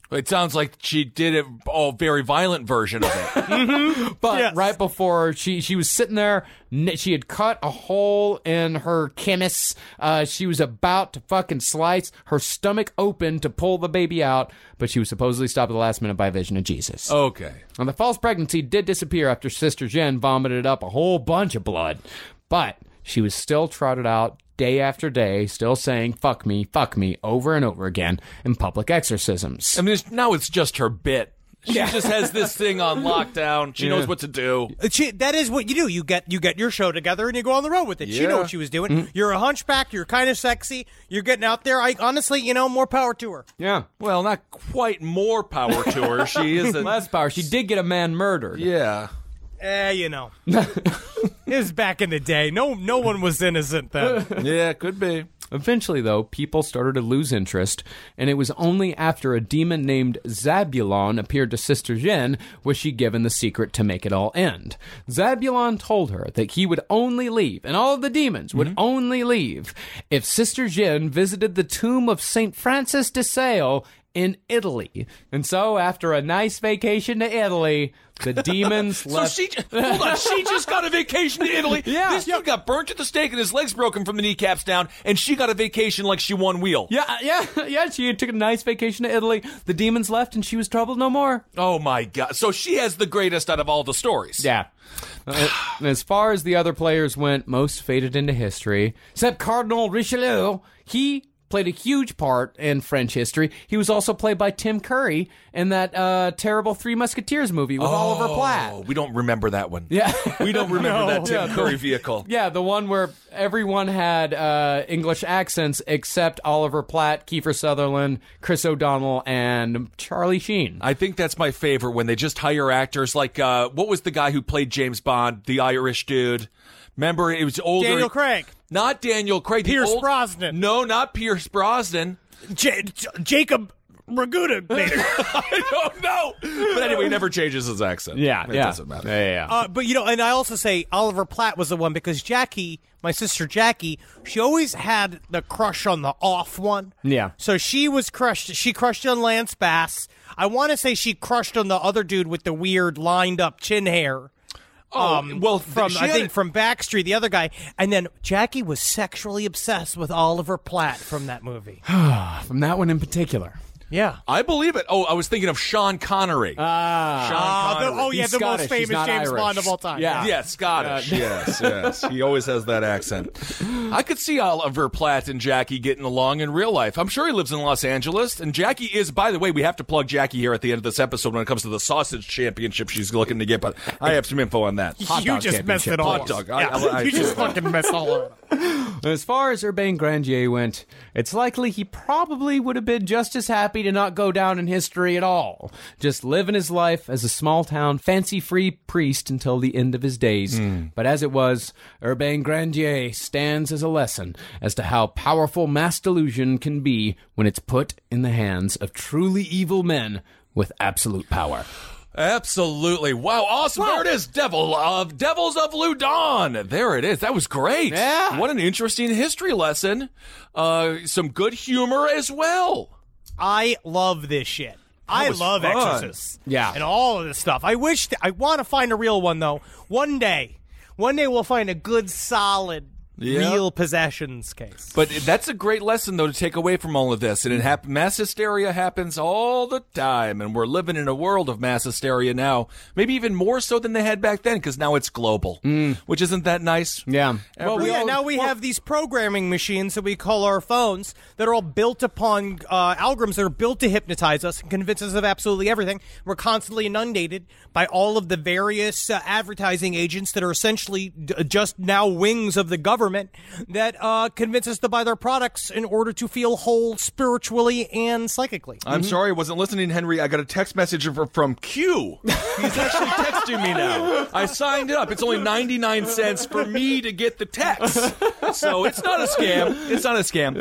It sounds like she did a very violent version of it. But Yes. right before she she was sitting there, she had cut a hole in her chemise. Uh, she was about to fucking slice her stomach open to pull the baby out, but she was supposedly stopped at the last minute by a vision of Jesus. okay. And the false pregnancy did disappear after Sister Jen vomited up a whole bunch of blood, but she was still trotted out day after day, still saying "fuck me, fuck me" over and over again in public exorcisms. I mean, it's, now it's just her bit. She just has this thing on lockdown. She knows what to do. Uh, She, that is what you do. You get you get your show together and you go on the road with it. She knew what she was doing. You're a hunchback. You're kind of sexy. You're getting out there. I honestly, you know, more power to her. yeah. Well, not quite more power to her. She is a. Less power. She did get a man murdered. yeah. Eh, you know, it was back in the day. No, no one was innocent then. Yeah, could be. Eventually, though, people started to lose interest, and it was only after a demon named Zabulon appeared to Sister Jen was she given the secret to make it all end. Zabulon told her that he would only leave, and all of the demons would only leave, if Sister Jen visited the tomb of St. Francis de Sales in Italy. And so, after a nice vacation to Italy, the demons So left. she hold on. She just got a vacation to Italy. Yeah. this dude got burnt at the stake and his legs broken from the kneecaps down, and she got a vacation like she won wheel. yeah, yeah, yeah. She took a nice vacation to Italy. The demons left, and she was troubled no more. Oh my god! So she has the greatest out of all the stories. Yeah. Uh, as far as the other players went, most faded into history, except Cardinal Richelieu. He played a huge part in French history. He was also played by Tim Curry in that uh, terrible Three Musketeers movie with Oliver Platt. Oh, we don't remember that one. Yeah. we don't remember that Tim Yeah, Curry the- vehicle. Yeah, the one where everyone had uh, English accents except Oliver Platt, Kiefer Sutherland, Chris O'Donnell, and Charlie Sheen. I think that's my favorite when they just hire actors like uh, what was the guy who played James Bond, the Irish dude? Remember, it was older. Daniel Craig, Not Daniel Craig. Pierce old- Brosnan. No, not Pierce Brosnan. J- J- Jacob Raguda made. I don't know. But anyway, he never changes his accent. Yeah, it yeah. doesn't matter. Yeah, yeah, yeah. Uh, but you know, and I also say Oliver Platt was the one because Jackie, my sister Jackie, she always had the crush on the off one. Yeah. So she was crushed. She crushed on Lance Bass. I want to say she crushed on the other dude with the weird lined up chin hair. Oh, um, well, from I think from Backstreet, the other guy, and then Jackie was sexually obsessed with Oliver Platt from that movie. From that one in particular. Yeah. I believe it. Oh, I was thinking of Sean Connery. Ah. Sean Uh, the- Connery. oh yeah, He's the Scottish, most he's famous not James Irish. Bond of all time. Yeah. Yeah, Scottish. yes, yes. He always has that accent. I could see Oliver Platt and Jackie getting along in real life. I'm sure he lives in Los Angeles. And Jackie is, by the way, we have to plug Jackie here at the end of this episode when it comes to the sausage championship she's looking to get. But I have some info on that. you dog just messed it all Hot dog. I- Yeah, I- I- you just fucking messed all over. As far as Urbain Grandier went, it's likely he probably would have been just as happy to not go down in history at all. Just living his life as a small town, fancy free priest until the end of his days. But as it was, Urbain Grandier stands as a lesson as to how powerful mass delusion can be when it's put in the hands of truly evil men with absolute power. Absolutely. Wow, awesome. There it is. Devil of Devils of Loudun. There it is. That was great. Yeah. What an interesting history lesson. Uh, some good humor as well. I love this shit. I was love fun. Exorcists. Yeah. And all of this stuff. I wish, th- I want to find a real one though. One day. One day we'll find a good, solid, Yeah. real possessions case. But that's a great lesson, though, to take away from all of this. And it hap- mass hysteria happens all the time, and we're living in a world of mass hysteria now. Maybe even more so than they had back then, because now it's global, which isn't that nice. Yeah. Well, Every- yeah, now we have these programming machines that we call our phones that are all built upon uh, algorithms that are built to hypnotize us and convince us of absolutely everything. We're constantly inundated by all of the various uh, advertising agents that are essentially d- just now wings of the government that uh, convince us to buy their products in order to feel whole spiritually and psychically. I'm sorry, I wasn't listening, Henry. I got a text message from Q. He's actually texting me now. I signed it up. It's only 99 cents for me to get the text. so it's not a scam. It's not a scam.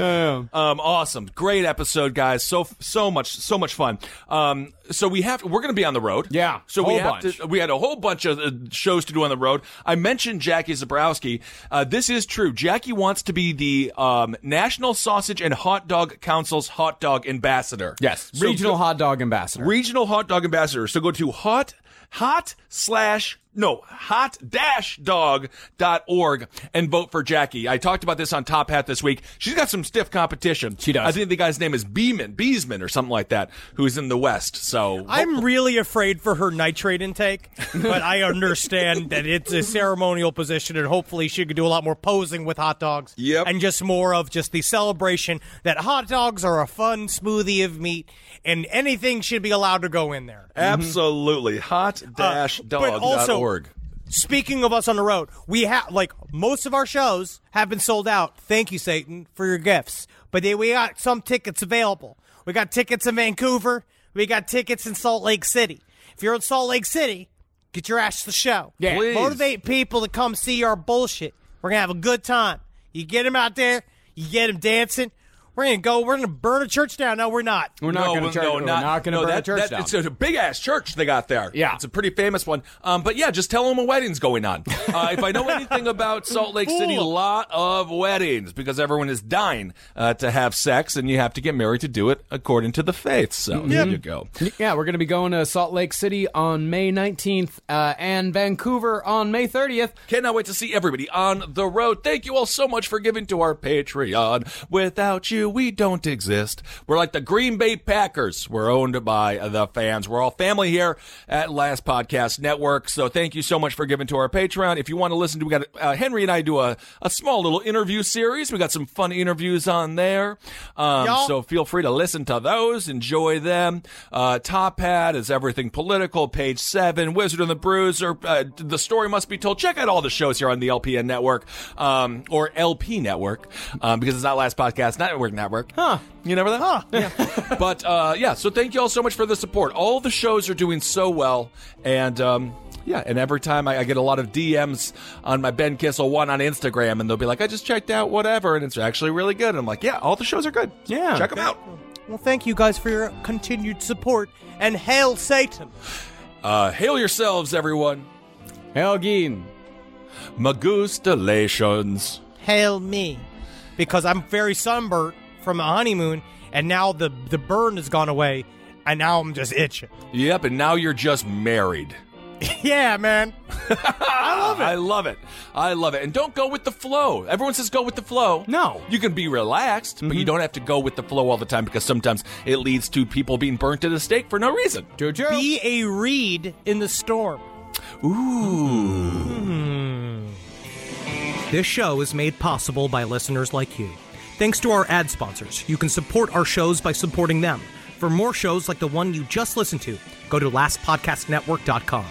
Um, awesome, great episode, guys. So so much so much fun. Um, so we have we're going to be on the road. Yeah, So we have bunch. to. We had a whole bunch of uh, shows to do on the road. I mentioned Jackie Zebrowski. Uh, this is true. Jackie wants to be the um, National Sausage and Hot Dog Council's hot dog ambassador. Yes, So regional go- hot dog ambassador. regional hot dog ambassador. So go to hot hot slash no hot dash dog dot org and vote for Jackie. I talked about this on Top Hat this week. She's got some stiff competition. She does. I think the guy's name is Beeman, Beesman or something like that, who's in the West. So I'm really afraid for her nitrate intake, but I understand that it's a ceremonial position, and hopefully she could do a lot more posing with hot dogs. Yep. And just more of just the celebration that hot dogs are a fun smoothie of meat, and anything should be allowed to go in there. absolutely hot dash Uh, but dog also- dot org. Speaking of us on the road, we have like most of our shows have been sold out. Thank you, Satan, for your gifts. But they, we got some tickets available. We got tickets in Vancouver. We got tickets in Salt Lake City. If you're in Salt Lake City, get your ass to the show. Yeah. Please. Motivate people to come see our bullshit. We're gonna have a good time. You get them out there. You get them dancing. We're gonna go. We're gonna burn a church down. No, we're not. We're not no, going to church. no, we're not, not going to no, burn that, a church that- down. It's a big ass church they got there. Yeah. it's a pretty famous one. Um, but yeah, just tell them a wedding's going on. Uh, if I know anything about Salt Lake City, a lot of weddings because everyone is dying uh, to have sex, and you have to get married to do it according to the faith. So there you go. yeah, we're going to be going to Salt Lake City on May 19th uh, and Vancouver on May 30th. Cannot wait to see everybody on the road. Thank you all so much for giving to our Patreon. Without you, we don't exist. We're like the Green Bay Packers. We're owned by the fans. We're all family here at Last Podcast Network. So thank you so much for giving to our Patreon. If you want to listen to, we got uh, Henry and I do a, a small little interview series. We got some fun interviews on there. Um, so feel free to listen to those. Enjoy them. Uh, Top Hat is everything political. Page seven, Wizard and the Bruiser. Uh, the story must be told. Check out all the shows here on the LPN network, um, or LP network, um, because it's not Last Podcast Network network. Huh. You never that? Huh. Yeah. but, uh, yeah, so thank you all so much for the support. All the shows are doing so well. And, um, yeah, and every time I, I get a lot of DMs on my Ben Kissel one on Instagram, and they'll be like, I just checked out whatever, and it's actually really good. And I'm like, yeah, all the shows are good. Yeah. Check them out. Well, thank you guys for your continued support, and hail Satan. Uh, hail yourselves, everyone. Hail Helgin. Magustalations. Hail me, because I'm very sunburnt from a honeymoon, and now the the burn has gone away, and now I'm just itching. Yep, and now you're just married. yeah, man. I love it. I love it. I love it. And don't go with the flow. Everyone says go with the flow. No. You can be relaxed, but you mm-hmm. don't have to go with the flow all the time because sometimes it leads to people being burnt at a stake for no reason. Jojo. Be a reed in the storm. Ooh. Hmm. This show is made possible by listeners like you. Thanks to our ad sponsors, you can support our shows by supporting them. For more shows like the one you just listened to, go to lastpodcastnetwork.com.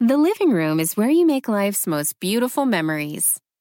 The living room is where you make life's most beautiful memories.